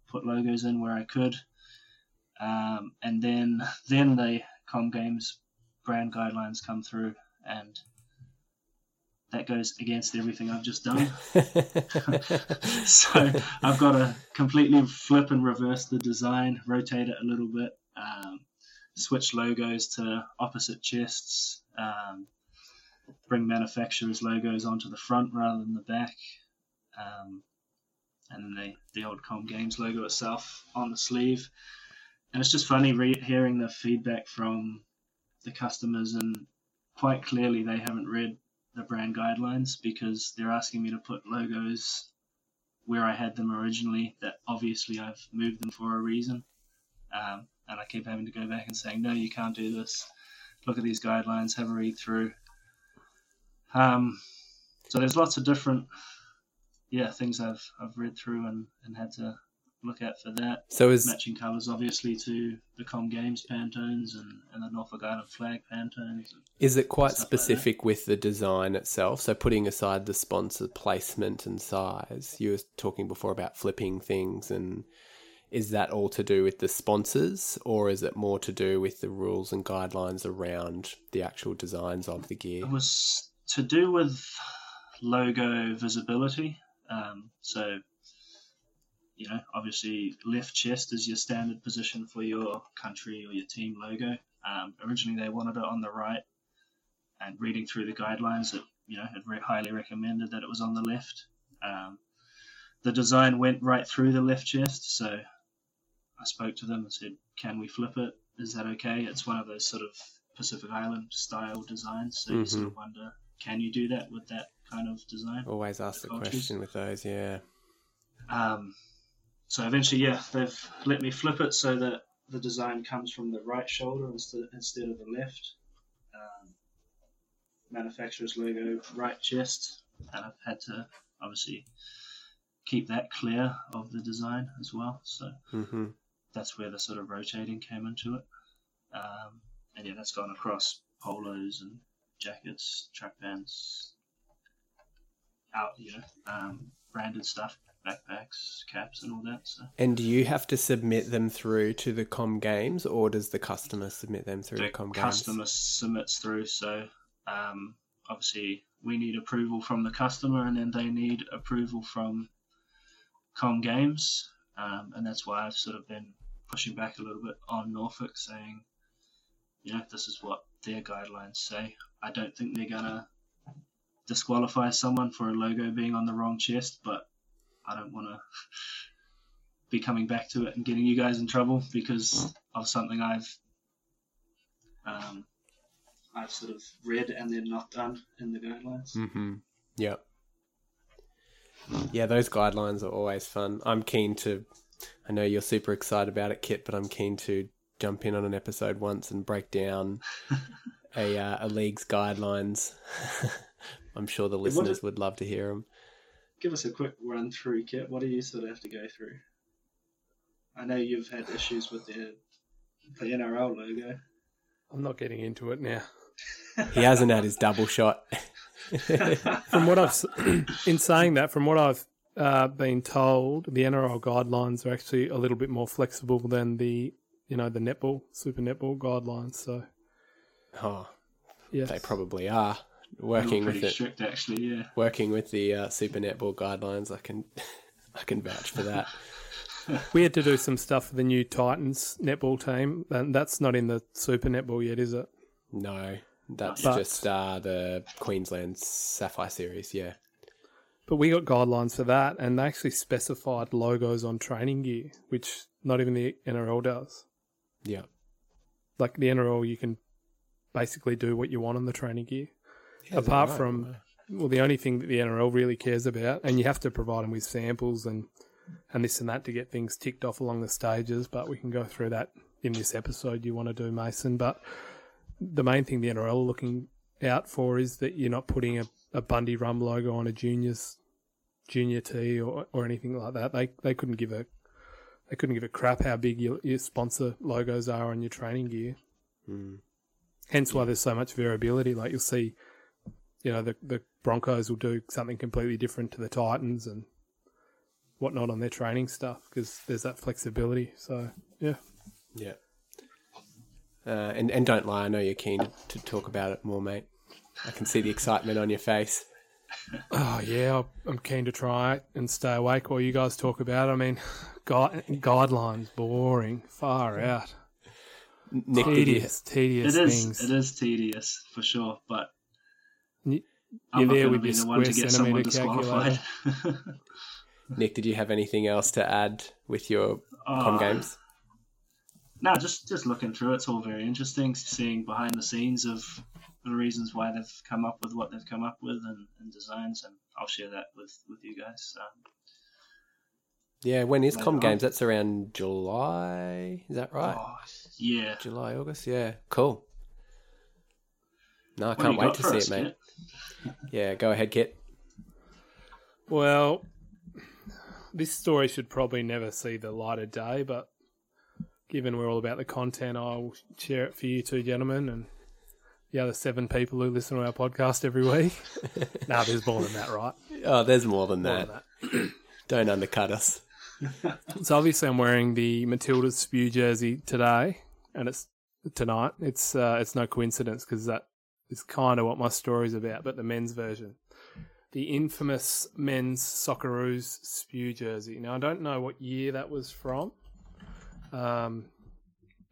put logos in where I could, um, and then then the Com Games brand guidelines come through, and that goes against everything I've just done. so I've got to completely flip and reverse the design, rotate it a little bit, um, switch logos to opposite chests, um, bring manufacturers' logos onto the front rather than the back, um, and then the, the old Com Games logo itself on the sleeve. And it's just funny re- hearing the feedback from the customers, and quite clearly they haven't read the brand guidelines because they're asking me to put logos where I had them originally that obviously I've moved them for a reason. Um, and I keep having to go back and saying, no, you can't do this. Look at these guidelines, have a read through. Um, so there's lots of different, yeah, things I've I've read through and, and had to look out for that. So is matching colours, obviously, to the Com Games Pantones and, and the Norfolk Island flag Pantones. is it quite stuff like specific with the design itself? So putting aside the sponsor placement and size, you were talking before about flipping things, and is that all to do with the sponsors, or is it more to do with the rules and guidelines around the actual designs of the gear? It was to do with logo visibility. Um, so, you know, obviously, left chest is your standard position for your country or your team logo. Um, originally, they wanted it on the right, and reading through the guidelines, it you know had re- highly recommended that it was on the left. Um, the design went right through the left chest, so I spoke to them and said, "Can we flip it? Is that okay?" It's one of those sort of Pacific Island style designs, so you sort of wonder, can you do that with that kind of design? Always ask the Cultures. question with those, yeah. Um, so eventually, yeah, they've let me flip it so that the design comes from the right shoulder instead instead of the left. Um, manufacturer's logo, right chest, and I've had to obviously keep that clear of the design as well. So hmm that's where the sort of rotating came into it. Um, and yeah, that's gone across polos and jackets, track pants, out, you know, um, branded stuff, backpacks, caps, and all that. So And do you have to submit them through to the Com Games, or does the customer submit them through the, Com Games? customer submits through. So um, obviously, we need approval from the customer, and then they need approval from Com Games, um, and that's why I've sort of been pushing back a little bit on Norfolk, saying, you know, this is what their guidelines say. I don't think they're gonna disqualify someone for a logo being on the wrong chest, but I don't want to be coming back to it and getting you guys in trouble because of something I've um, I've sort of read and then not done in the guidelines. Mm-hmm. Yep. Yeah, those guidelines are always fun. I'm keen to. I know you're super excited about it, Kit, but I'm keen to jump in on an episode once and break down a uh, a league's guidelines. I'm sure the listeners is- would love to hear them. Give us a quick run through, Kit. What do you sort of have to go through? I know you've had issues with the the NRL logo. I'm not getting into it now. He hasn't had his double shot. From what I've, in saying that, from what I've uh, been told, the NRL guidelines are actually a little bit more flexible than the, you know, the netball, super netball guidelines. So, oh, yeah, they probably are They were working with it. strict, actually. Yeah. Working with the uh, Super Netball guidelines, I can I can vouch for that. We had to do some stuff for the new Titans netball team, and that's not in the super netball yet, is it? No, that's But- just uh, the Queensland Sapphire Series. Yeah. But we got guidelines for that, and they actually specified logos on training gear, which not even the NRL does. Yeah. Like the NRL, you can basically do what you want on the training gear. Apart from, well, the only thing that the NRL really cares about, and you have to provide them with samples and and this and that to get things ticked off along the stages. But we can go through that in this episode you want to do, Mason. But the main thing the NRL are looking out for is that you're not putting a, a Bundy Rum logo on a juniors junior tee or, or anything like that. They they couldn't give a they couldn't give a crap how big your, your sponsor logos are on your training gear. Mm. Hence why there's so much variability. Like you'll see, you know, the the Broncos will do something completely different to the Titans and whatnot on their training stuff because there's that flexibility. So yeah, Yeah. Uh, and and don't lie. I know you're keen to, to talk about it more, mate. I can see the excitement on your face. oh yeah, I'm keen to try it and stay awake while you guys talk about it. I mean, gui- guidelines boring, far out, Nick, tedious, tedious It is. things. It is tedious for sure, but Y- I'm you're there with your the one to get someone centimetre disqualified. Nick, did you have anything else to add with your Oh, com games? No, just just looking through it's all very interesting, seeing behind the scenes of the reasons why they've come up with what they've come up with and, and designs, and I'll share that with with you guys. Um, Yeah, when is com on. games? That's around July. Is that right? oh, yeah. July, August. Yeah, cool. No, I What can't wait to see us, it, mate. Kit? Yeah, go ahead, Kit. Well, this story should probably never see the light of day, but given we're all about the content, I'll share it for you two gentlemen and the other seven people who listen to our podcast every week. no, there's more than that, right? Oh, there's more than More that. than that. Don't undercut us. So obviously, I'm wearing the Matildas spew jersey today, and it's tonight. It's uh, it's no coincidence because that is kind of what my story's about, but the men's version, the infamous men's Socceroos spew jersey. Now I don't know what year that was from. Um,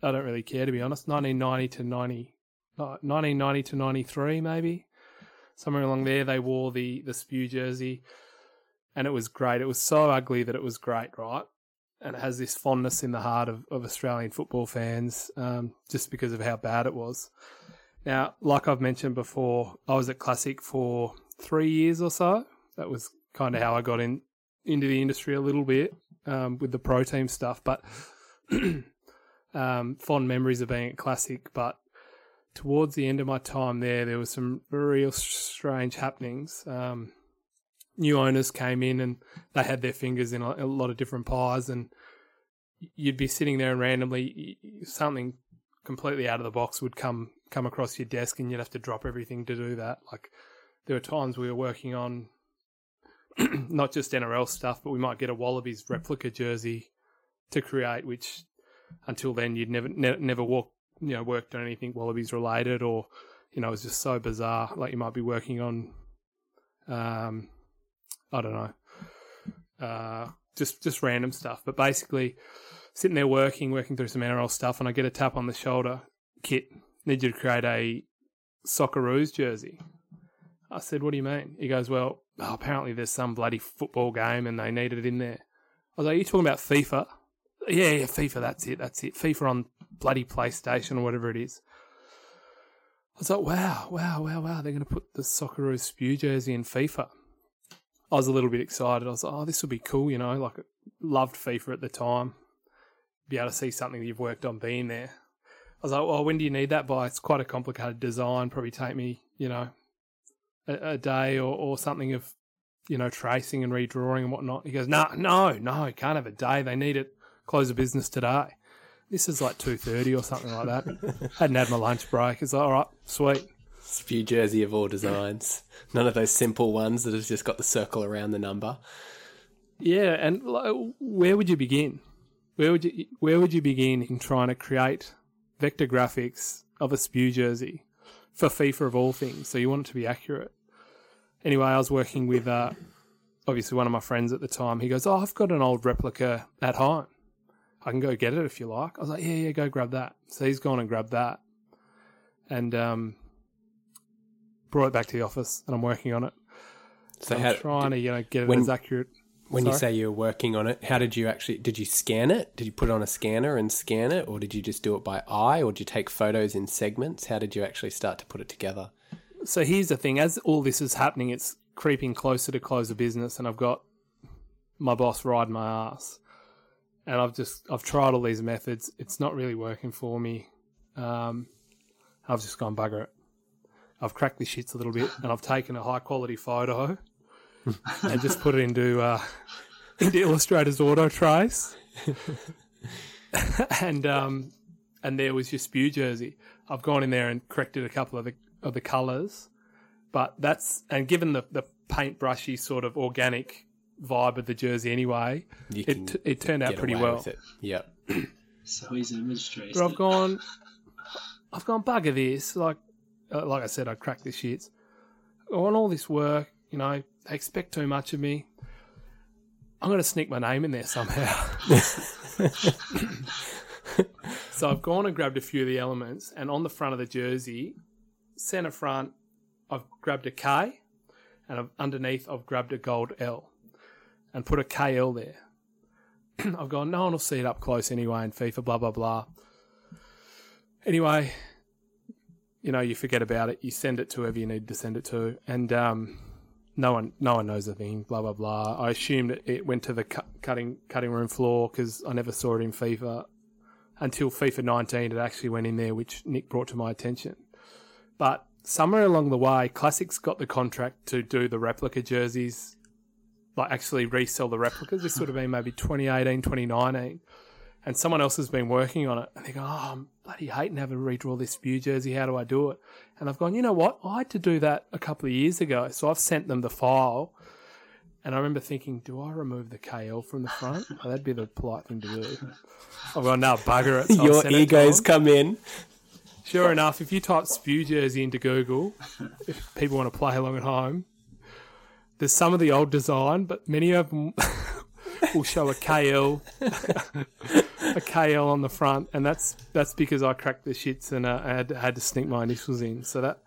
I don't really care to be honest. 1990 to 90, uh, 1990 to 93 maybe, somewhere along there. They wore the the spew jersey and it was great. It was so ugly that it was great, right? And it has this fondness in the heart of, of Australian football fans um, just because of how bad it was. Now, like I've mentioned before, I was at Classic for three years or so. That was kind of how I got in into the industry a little bit um, with the pro team stuff. But um, fond memories of being at Classic. But towards the end of my time there, there was some real strange happenings. Um, new owners came in and they had their fingers in a, a lot of different pies and you'd be sitting there and randomly something completely out of the box would come come across your desk and you'd have to drop everything to do that like there were times we were working on not just NRL stuff but we might get a Wallabies replica jersey to create which until then you'd never ne- never walk you know worked on anything Wallabies related or you know it was just so bizarre like you might be working on um I don't know, uh, just just random stuff. But basically, sitting there working, working through some NRL stuff, and I get a tap on the shoulder. Kit, need you to create a Socceroos jersey. I said, "What do you mean?" He goes, "Well, oh, apparently there's some bloody football game, and they need it in there." I was like, "Are you talking about FIFA?" Yeah, yeah, FIFA. That's it. That's it. FIFA on bloody PlayStation or whatever it is. I was like, "Wow, wow, wow, wow! They're going to put the Socceroos spew jersey in FIFA." I was a little bit excited. I was like, oh, this will be cool, you know, like loved FIFA at the time. Be able to see something that you've worked on being there. I was like, well, when do you need that by? It's quite a complicated design. Probably take me, you know, a, a day or, or something of, you know, tracing and redrawing and whatnot. He goes, no, no, no, can't have a day. They need it. Close the business today. This is like 2.30 or something like that. Hadn't had my lunch break. It's like, all right, sweet. It's a spew jersey of all designs. None of those simple ones that have just got the circle around the number. Yeah, and like, where would you begin? Where would you where would you begin in trying to create vector graphics of a spew jersey for FIFA of all things? So you want it to be accurate. Anyway, I was working with uh, obviously one of my friends at the time. He goes, "Oh, I've got an old replica at home. I can go get it if you like." I was like, "Yeah, yeah, go grab that." So he's gone and grabbed that, and um, brought it back to the office, and I'm working on it. So I'm how, trying to you know get it when- as accurate. When you say you were working on it, how did you actually? Did you scan it? Did you put it on a scanner and scan it, or did you just do it by eye, or did you take photos in segments? How did you actually start to put it together? So here's the thing: as all this is happening, it's creeping closer to close of business, and I've got my boss riding my ass. and I've just I've tried all these methods. It's not really working for me. Um, I've just gone bugger it. I've cracked the shits a little bit, and I've taken a high quality photo and just put it into uh, into Illustrator's Auto Trace, and um, and there was your spew jersey. I've gone in there and corrected a couple of the of the colours, but that's and given the the paintbrushy sort of organic vibe of the jersey anyway, You it can it turned out pretty well. with it. Yep. So he's image traced. But I've gone, I've gone bugger this. Like, uh, like I said, I cracked the shits. On all this work. You know, they expect too much of me. I'm going to sneak my name in there somehow. so I've gone and grabbed a few of the elements, and on the front of the jersey, center front, I've grabbed a K, and I've, underneath I've grabbed a gold L, and put a KL there. I've gone, no one will see it up close anyway in FIFA, blah, blah, blah. Anyway, you know, you forget about it. You send it to whoever you need to send it to. And um, no one no one knows the thing, blah, blah, blah. I assumed it, went to the cu- cutting cutting room floor because I never saw it in FIFA until FIFA 19. It actually went in there, which Nick brought to my attention. But somewhere along the way, Classics got the contract to do the replica jerseys like actually resell the replicas. This would have been maybe 2018, 2019. And someone else has been working on it. And they go, oh, I'm bloody hating having to redraw this spew jersey. How do I do it? And I've gone, you know what? I had to do that a couple of years ago. So I've sent them the file. And I remember thinking, do I remove the KL from the front? Oh, that'd be the polite thing to do. I've gone, no, bugger it. So Your sent it egos come in. Sure enough, if you type spew jersey into Google, if people want to play along at home, there's some of the old design, but many of them will show a KL, KL on the front, and that's that's because I cracked the shits and uh, I had, I had to sneak my initials in. So that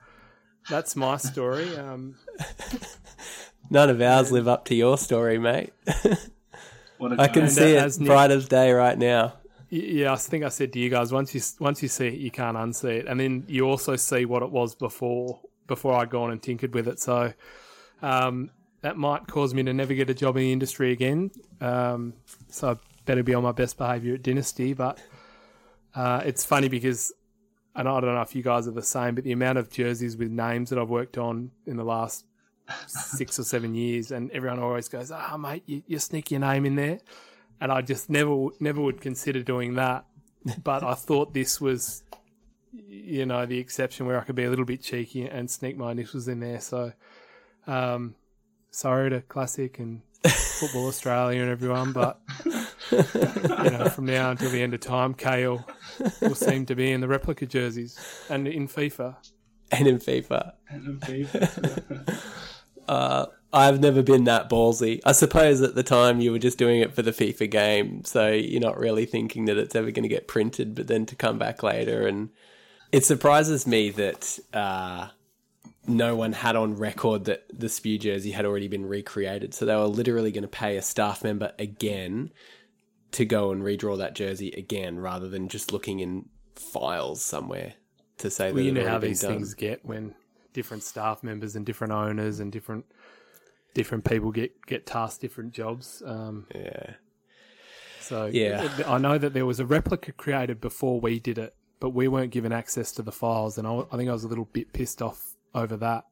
that's my story. Um, None of ours live up to your story, mate. What a I can see it as Nick- bright as day right now. yeah, I think I said to you guys once you once you see it, you can't unsee it, and then you also see what it was before before I'd gone and tinkered with it. So um, that might cause me to never get a job in the industry again. Um, so I better be on my best behaviour at Dynasty. But uh, it's funny because, and I don't know if you guys are the same, but the amount of jerseys with names that I've worked on in the last six or seven years, and everyone always goes, "Ah, mate, you, you sneak your name in there," and I just never, never would consider doing that. But I thought this was, you know, the exception where I could be a little bit cheeky and sneak my initials in there. So, um, sorry to Classic and Football Australia and everyone, but you know, from now until the end of time, KL will seem to be in the replica jerseys and in FIFA. And in FIFA. And FIFA. Uh, I've never been that ballsy. I suppose at the time you were just doing it for the FIFA game, so you're not really thinking that it's ever going to get printed, but then to come back later and it surprises me that uh, no one had on record that the spew jersey had already been recreated. So they were literally going to pay a staff member again to go and redraw that jersey again rather than just looking in files somewhere to say that Well, you it know how these done. things get when different staff members and different owners and different different people get get tasked different jobs. Um, Yeah. so Yeah. I know that there was a replica created before we did it, but we weren't given access to the files, and I, I think I was a little bit pissed off over that.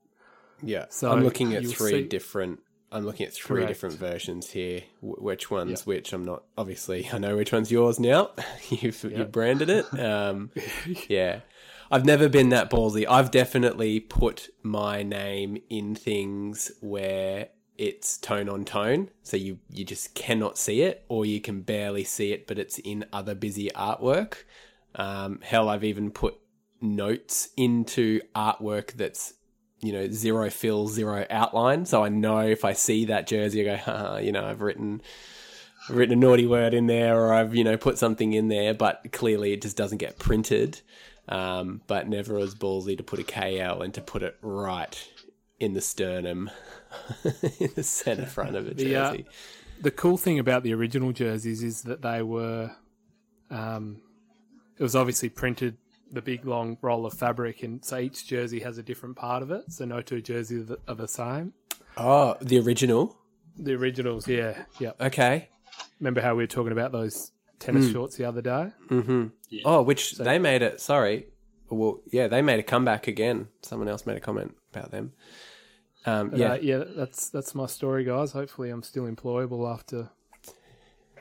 Yeah. So I'm looking at three see- different. I'm looking at three Correct. different versions here. W- which one's which? I'm not. Obviously, I know which one's yours now. you've you've branded it. Um, yeah. I've never been that ballsy. I've definitely put my name in things where it's tone on tone, so you you just cannot see it, or you can barely see it, but it's in other busy artwork. Um, hell, I've even put notes into artwork that's you know zero fill, zero outline, so I know if I see that jersey, I go, Haha, you know, I've written. I've written a naughty word in there, or I've you know put something in there, but clearly it just doesn't get printed. Um, but never as ballsy to put a KL and to put it right in the sternum, in the center front of a The, uh, jersey. the cool thing about the original jerseys is that they were, um, it was obviously printed the big long roll of fabric, and so each jersey has a different part of it. So no two jerseys are the, same. oh, the original. The originals, yeah, yeah. Okay. Remember how we were talking about those tennis shorts the other day. Mm-hmm. Yeah. Oh, which they made it. Sorry. Well, yeah, they made a comeback again. Someone else made a comment about them. Um, yeah, uh, yeah, that's that's my story, guys. Hopefully, I'm still employable after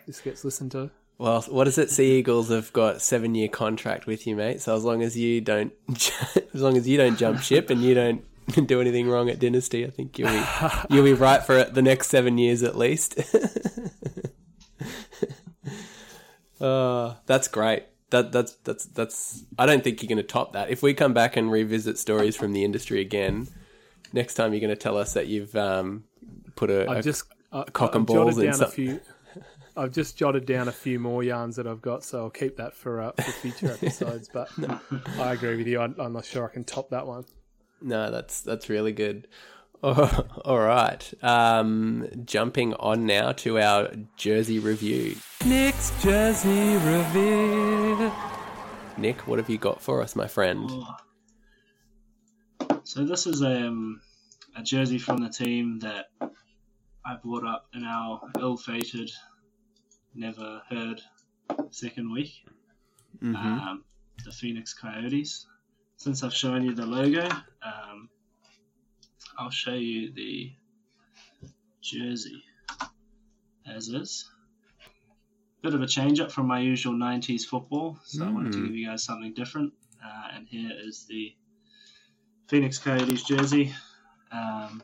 this gets listened to. Well, what is it? Sea Eagles have got seven year contract with you, mate. So as long as you don't, as long as you don't jump ship and you don't do anything wrong at Dynasty, I think you'll be you'll be right for it the next seven years at least. uh, that's great. That that's that's that's. I don't think you're going to top that. If we come back and revisit stories from the industry again, next time you're going to tell us that you've um, put a, a I've just I, cock and I've balls in down a some- few. I've just jotted down a few more yarns that I've got, so I'll keep that for uh, for future episodes. But I agree with you. I, I'm not sure I can top that one. No, that's that's really good. Oh, all right. Um, jumping on now to our jersey review. Nick's jersey review. Nick, what have you got for us, my friend? So this is a, um, a jersey from the team that I brought up in our ill-fated, never heard second week. Mhm. Um, the Phoenix Coyotes. Since I've shown you the logo, um, I'll show you the jersey as is. Bit of a change up from my usual 90s football, so I wanted to Mm. give you guys something different. Uh, and here is the Phoenix Coyotes jersey um,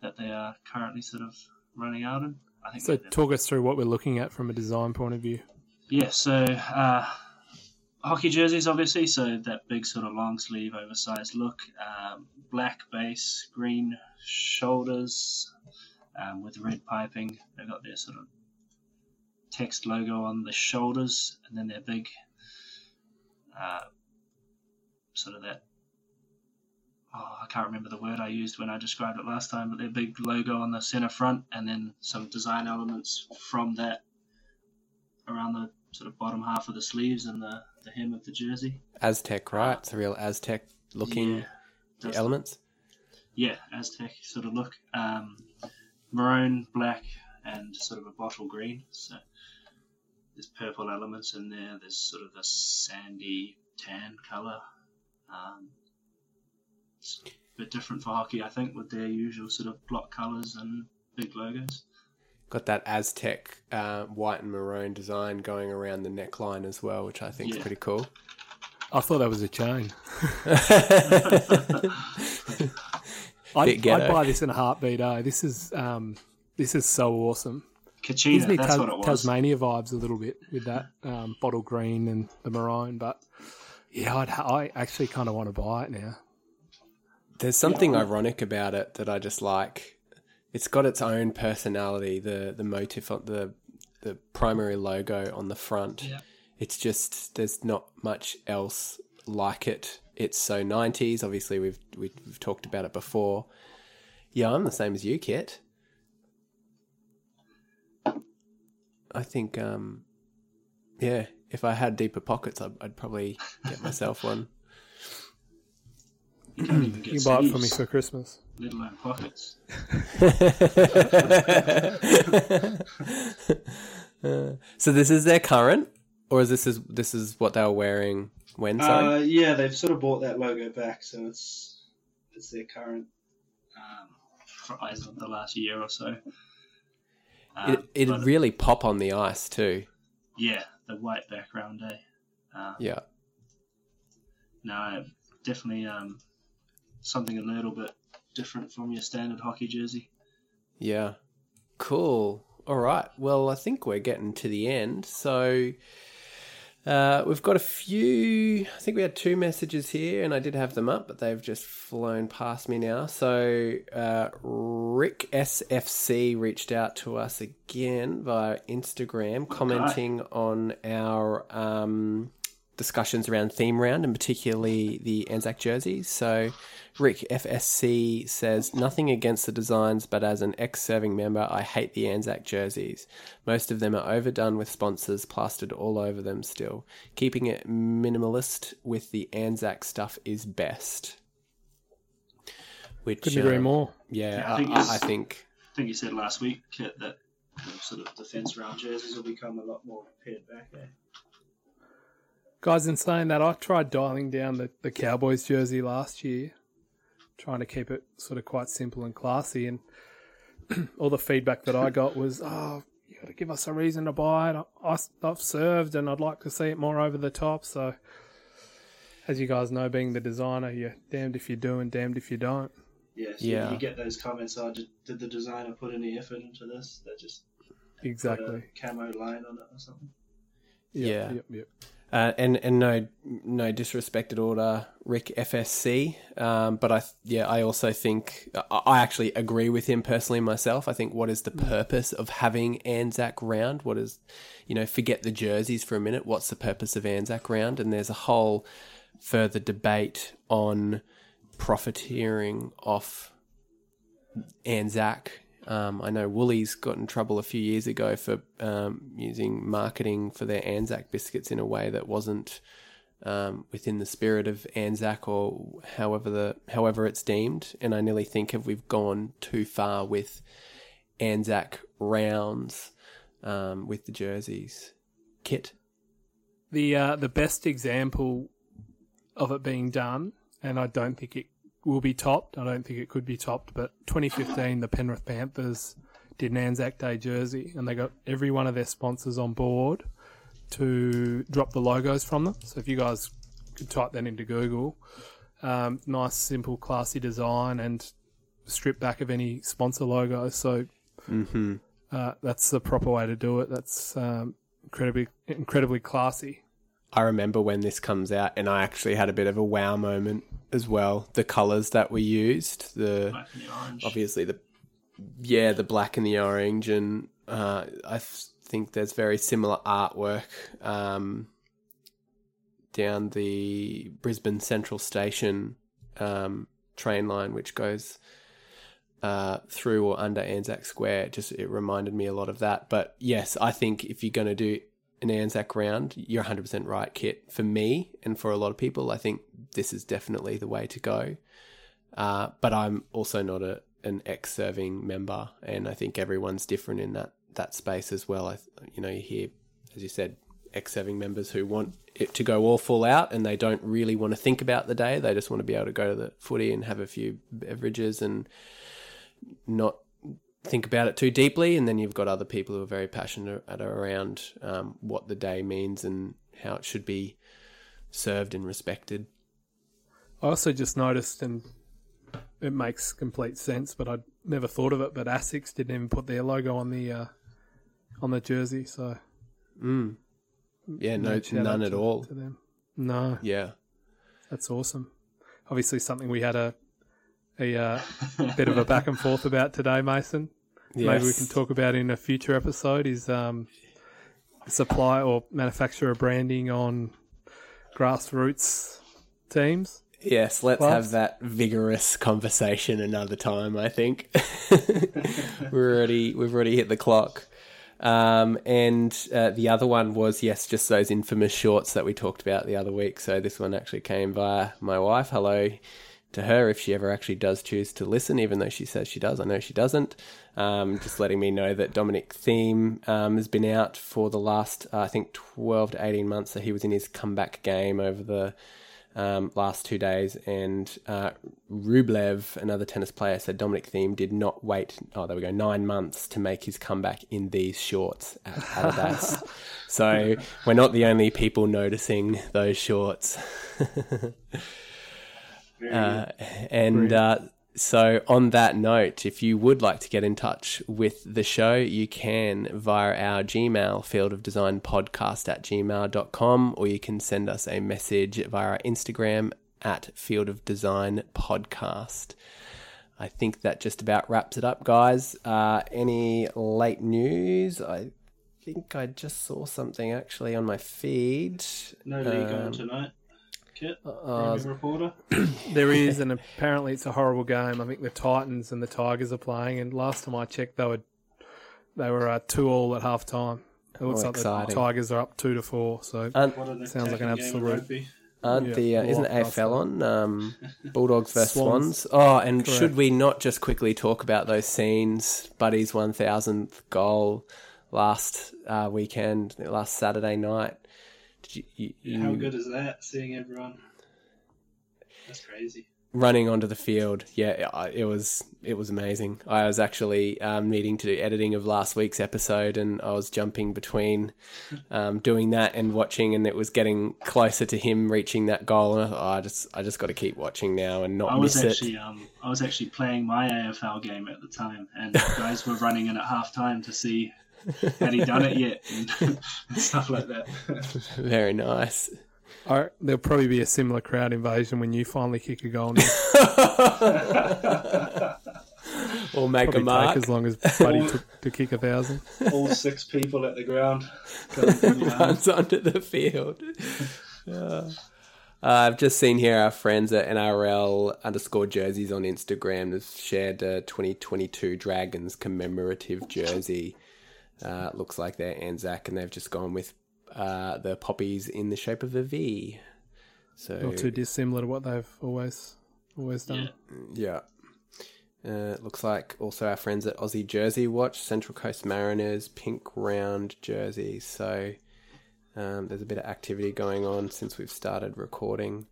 that they are currently sort of running out in. I think So talk us through what we're looking at from a design point of view. yeah, so uh, hockey jerseys, obviously, so that big sort of long sleeve, oversized look, um, black base, green shoulders um, with red piping. They've got their sort of text logo on the shoulders, and then their big uh, sort of that. Oh, I can't remember the word I used when I described it last time, but their big logo on the center front, and then some design elements from that around the sort of bottom half of the sleeves and the, the hem of the jersey. Aztec, right? It's a real Aztec looking Yeah, elements. yeah, Aztec sort of look. Um, maroon, black, and sort of a bottle green. So there's purple elements in there. There's sort of a sandy tan color. Um, it's a bit different for hockey, I think, with their usual sort of block colors and big logos. Got that Aztec uh, white and maroon design going around the neckline as well, which I think is pretty cool. I thought that was a chain. I'd. I'd buy this in a heartbeat. Eh? This is um, this is so awesome. Gives me that's Tas- what it was. Tasmania vibes a little bit with that um, bottle green and the maroon. But yeah, I'd I actually kind of want to buy it now. There's something ironic about it that I just like. It's got its own personality. The the motif on the the primary logo on the front. Yeah. It's just there's not much else like it. It's so 90s. Obviously, we've we've, we've talked about it before. Yeah, I'm the same as you, Kit. I think, um, yeah, if I had deeper pockets, I'd, I'd probably get myself one. You can't even get You can buy it for me for Christmas. let alone pockets. so this is their current, or is this is this is what they were wearing when? Sorry, Uh, yeah, they've sort of bought that logo back, so it's it's their current um, for as of the last year or so. Um, it it'd but, really pop on the ice too. yeah, the white background, eh? Uh, Yeah, No, definitely um, something a little bit different from your standard hockey jersey. yeah, cool. All right. Well, I think we're getting to the end. So uh, we've got a few. I think we had two messages here, and I did have them up, but they've just flown past me now. So uh, Rick SFC reached out to us again via Instagram, commenting on our um, discussions around theme round, and particularly the Anzac jerseys. So Rick FSC says nothing against the designs, but as an ex-serving member, I hate the Anzac jerseys. Most of them are overdone with sponsors plastered all over them. Still, keeping it minimalist with the Anzac stuff is best. Which Couldn't agree um, more. Yeah, Yeah, I I, think I, I think I think you said last week, Kit, that sort of defense round jerseys will become a lot more pared back. Eh? Guys, in saying that, I tried dialing down the, the Cowboys jersey last year, trying to keep it sort of quite simple and classy. And all the feedback that I got was, oh, you got to give us a reason to buy it. I, I've served and I'd like to see it more over the top. So, as you guys know, being the designer, you're damned if you do and damned if you don't. Yeah, so Yeah. You get those comments. Oh, did, did the designer put any effort into this? They just put Exactly. a camo line on it or something. Yep, Yeah. Yep, yep. Uh, and and no no disrespect at all to Rick FSC, um, but I yeah I also think I actually agree with him personally myself. I think what is the purpose of having Anzac round? What is you know forget the jerseys for a minute. What's the purpose of Anzac round? And there's a whole further debate on profiteering off Anzac. Um, I know Woolies got in trouble a few years ago for um, using marketing for their Anzac biscuits in a way that wasn't um, within the spirit of Anzac or however the however it's deemed. And I nearly think if we've gone too far with Anzac rounds um, with the jerseys, kit. The uh, the best example of it being done, and I don't think it will be topped. I don't think it could be topped. But 2015, the Penrith Panthers did an Anzac Day jersey, and they got every one of their sponsors on board to drop the logos from them. So if you guys could type that into Google, um, nice, simple, classy design, and strip back of any sponsor logos. So Mm-hmm. uh, that's the proper way to do it. That's um, incredibly incredibly classy. I remember when this comes out, and I actually had a bit of a wow moment as well. The colors that we used, the Black and the orange. obviously the yeah the black and the orange and uh, i think there's very similar artwork um, down the brisbane central station um, train line which goes uh, through or under anzac square just it reminded me a lot of that but yes i think if you're going to do an anzac round you're 100% right kit for me and for a lot of people i think this is definitely the way to go uh, but I'm also not a an ex-serving member, and I think everyone's different in that that space as well. I, you know, you hear, as you said, ex-serving members who want it to go all full out, and they don't really want to think about the day. They just want to be able to go to the footy and have a few beverages and not think about it too deeply. And then you've got other people who are very passionate around um, what the day means and how it should be served and respected. I also just noticed, and it makes complete sense, but I'd never thought of it. But Asics didn't even put their logo on the uh, on the jersey, so Mm. Yeah, no, shout none at to- all. To. No, Yeah. that's awesome. Obviously, something we had a a uh, bit of a back and forth about today, Mason. Maybe we can talk about in a future episode. Is um, supply or manufacturer branding on grassroots teams? Yes, let's Clubs? have that vigorous conversation another time. I think we're already we've already hit the clock. Um, and uh, the other one was yes, just those infamous shorts that we talked about the other week. So this one actually came via my wife. Hello to her if she ever actually does choose to listen, even though she says she does. I know she doesn't. Um, just letting me know that Dominic Thiem um, has been out for the last, uh, I think, 12 to 18 months. So he was in his comeback game over the um, last two days. And uh, Rublev, another tennis player, said Dominic Thiem did not wait, oh, there we go, nine months to make his comeback in these shorts at Adidas. so we're not the only people noticing those shorts. Uh, and uh, so, on that note, if you would like to get in touch with the show, you can via our Gmail, field of design podcast at gmail.com, or you can send us a message via our Instagram at field of design podcast. I think that just about wraps it up, guys. Uh, any late news? I think I just saw something actually on my feed. no league on um, tonight. Kit, Uh, reporter. There is, and apparently it's a horrible game. I think the Titans and the Tigers are playing, and last time I checked, they were they were uh, two all at half time. It looks Oh, like exciting. the Tigers are up two to four. So un- What an Sounds like an attacking game of absolute- rugby. aren't Yeah, the uh, isn't blockbuster. AFL on um, Bulldogs versus Swans. Swans? Oh, and Correct. should we not just quickly talk about those scenes? Buddy's one thousandth goal last uh, weekend, last Saturday night. You, How good is that? Seeing everyone. That's crazy. running onto the field? Yeah, it was it was amazing. I was actually um, needing to do editing of last week's episode, and I was jumping between um, doing that and watching, and it was getting closer to him reaching that goal. And I thought, oh, I just I just got to keep watching now and not I was miss it. actually um I was actually playing my AFL game at the time, and guys were running in at half time to see had he done it yet and stuff like that. Very nice. I, there'll probably be a similar crowd invasion when you finally kick a goal. Or make Probably a mark. take as long as Buddy took to kick a thousand. All six people at the ground. coming from the runs onto the field. Uh, I've just seen here our friends at NRL underscore jerseys on Instagram have shared a 2022 Dragons commemorative jersey. Uh, it looks like they're Anzac, and they've just gone with uh, the poppies in the shape of a V. So Not too dissimilar to what they've always always done. Yeah. Yeah. Uh, it looks like also our friends at Aussie Jersey Watch, Central Coast Mariners, pink round jersey. So um, there's a bit of activity going on since we've started recording.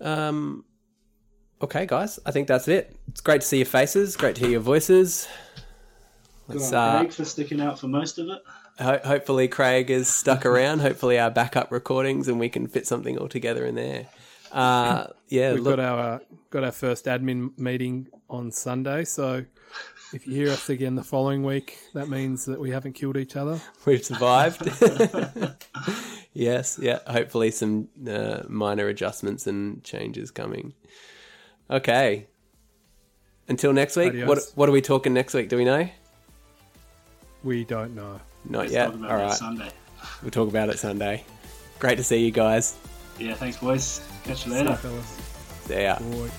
Um, okay, guys, I think that's it. It's great to see your faces, great to hear your voices. Good Let's, on uh, Craig for sticking out for most of it. ho- hopefully, Craig is stuck around. hopefully, our backup recordings and we can fit something all together in there. Uh, yeah, We've look, got our uh, got our first admin meeting on Sunday, so if you hear us again the following week, that means that we haven't killed each other. We've survived. yes, yeah. Hopefully, some uh, minor adjustments and changes coming. Okay. Until next week. Adios. What What are we talking next week? Do we know? We don't know. Not Let's yet. talk about All. Sunday. We'll talk about it Sunday. Great to see you guys. Yeah, thanks, boys. Catch you See you, later. fellas. See ya. Boy.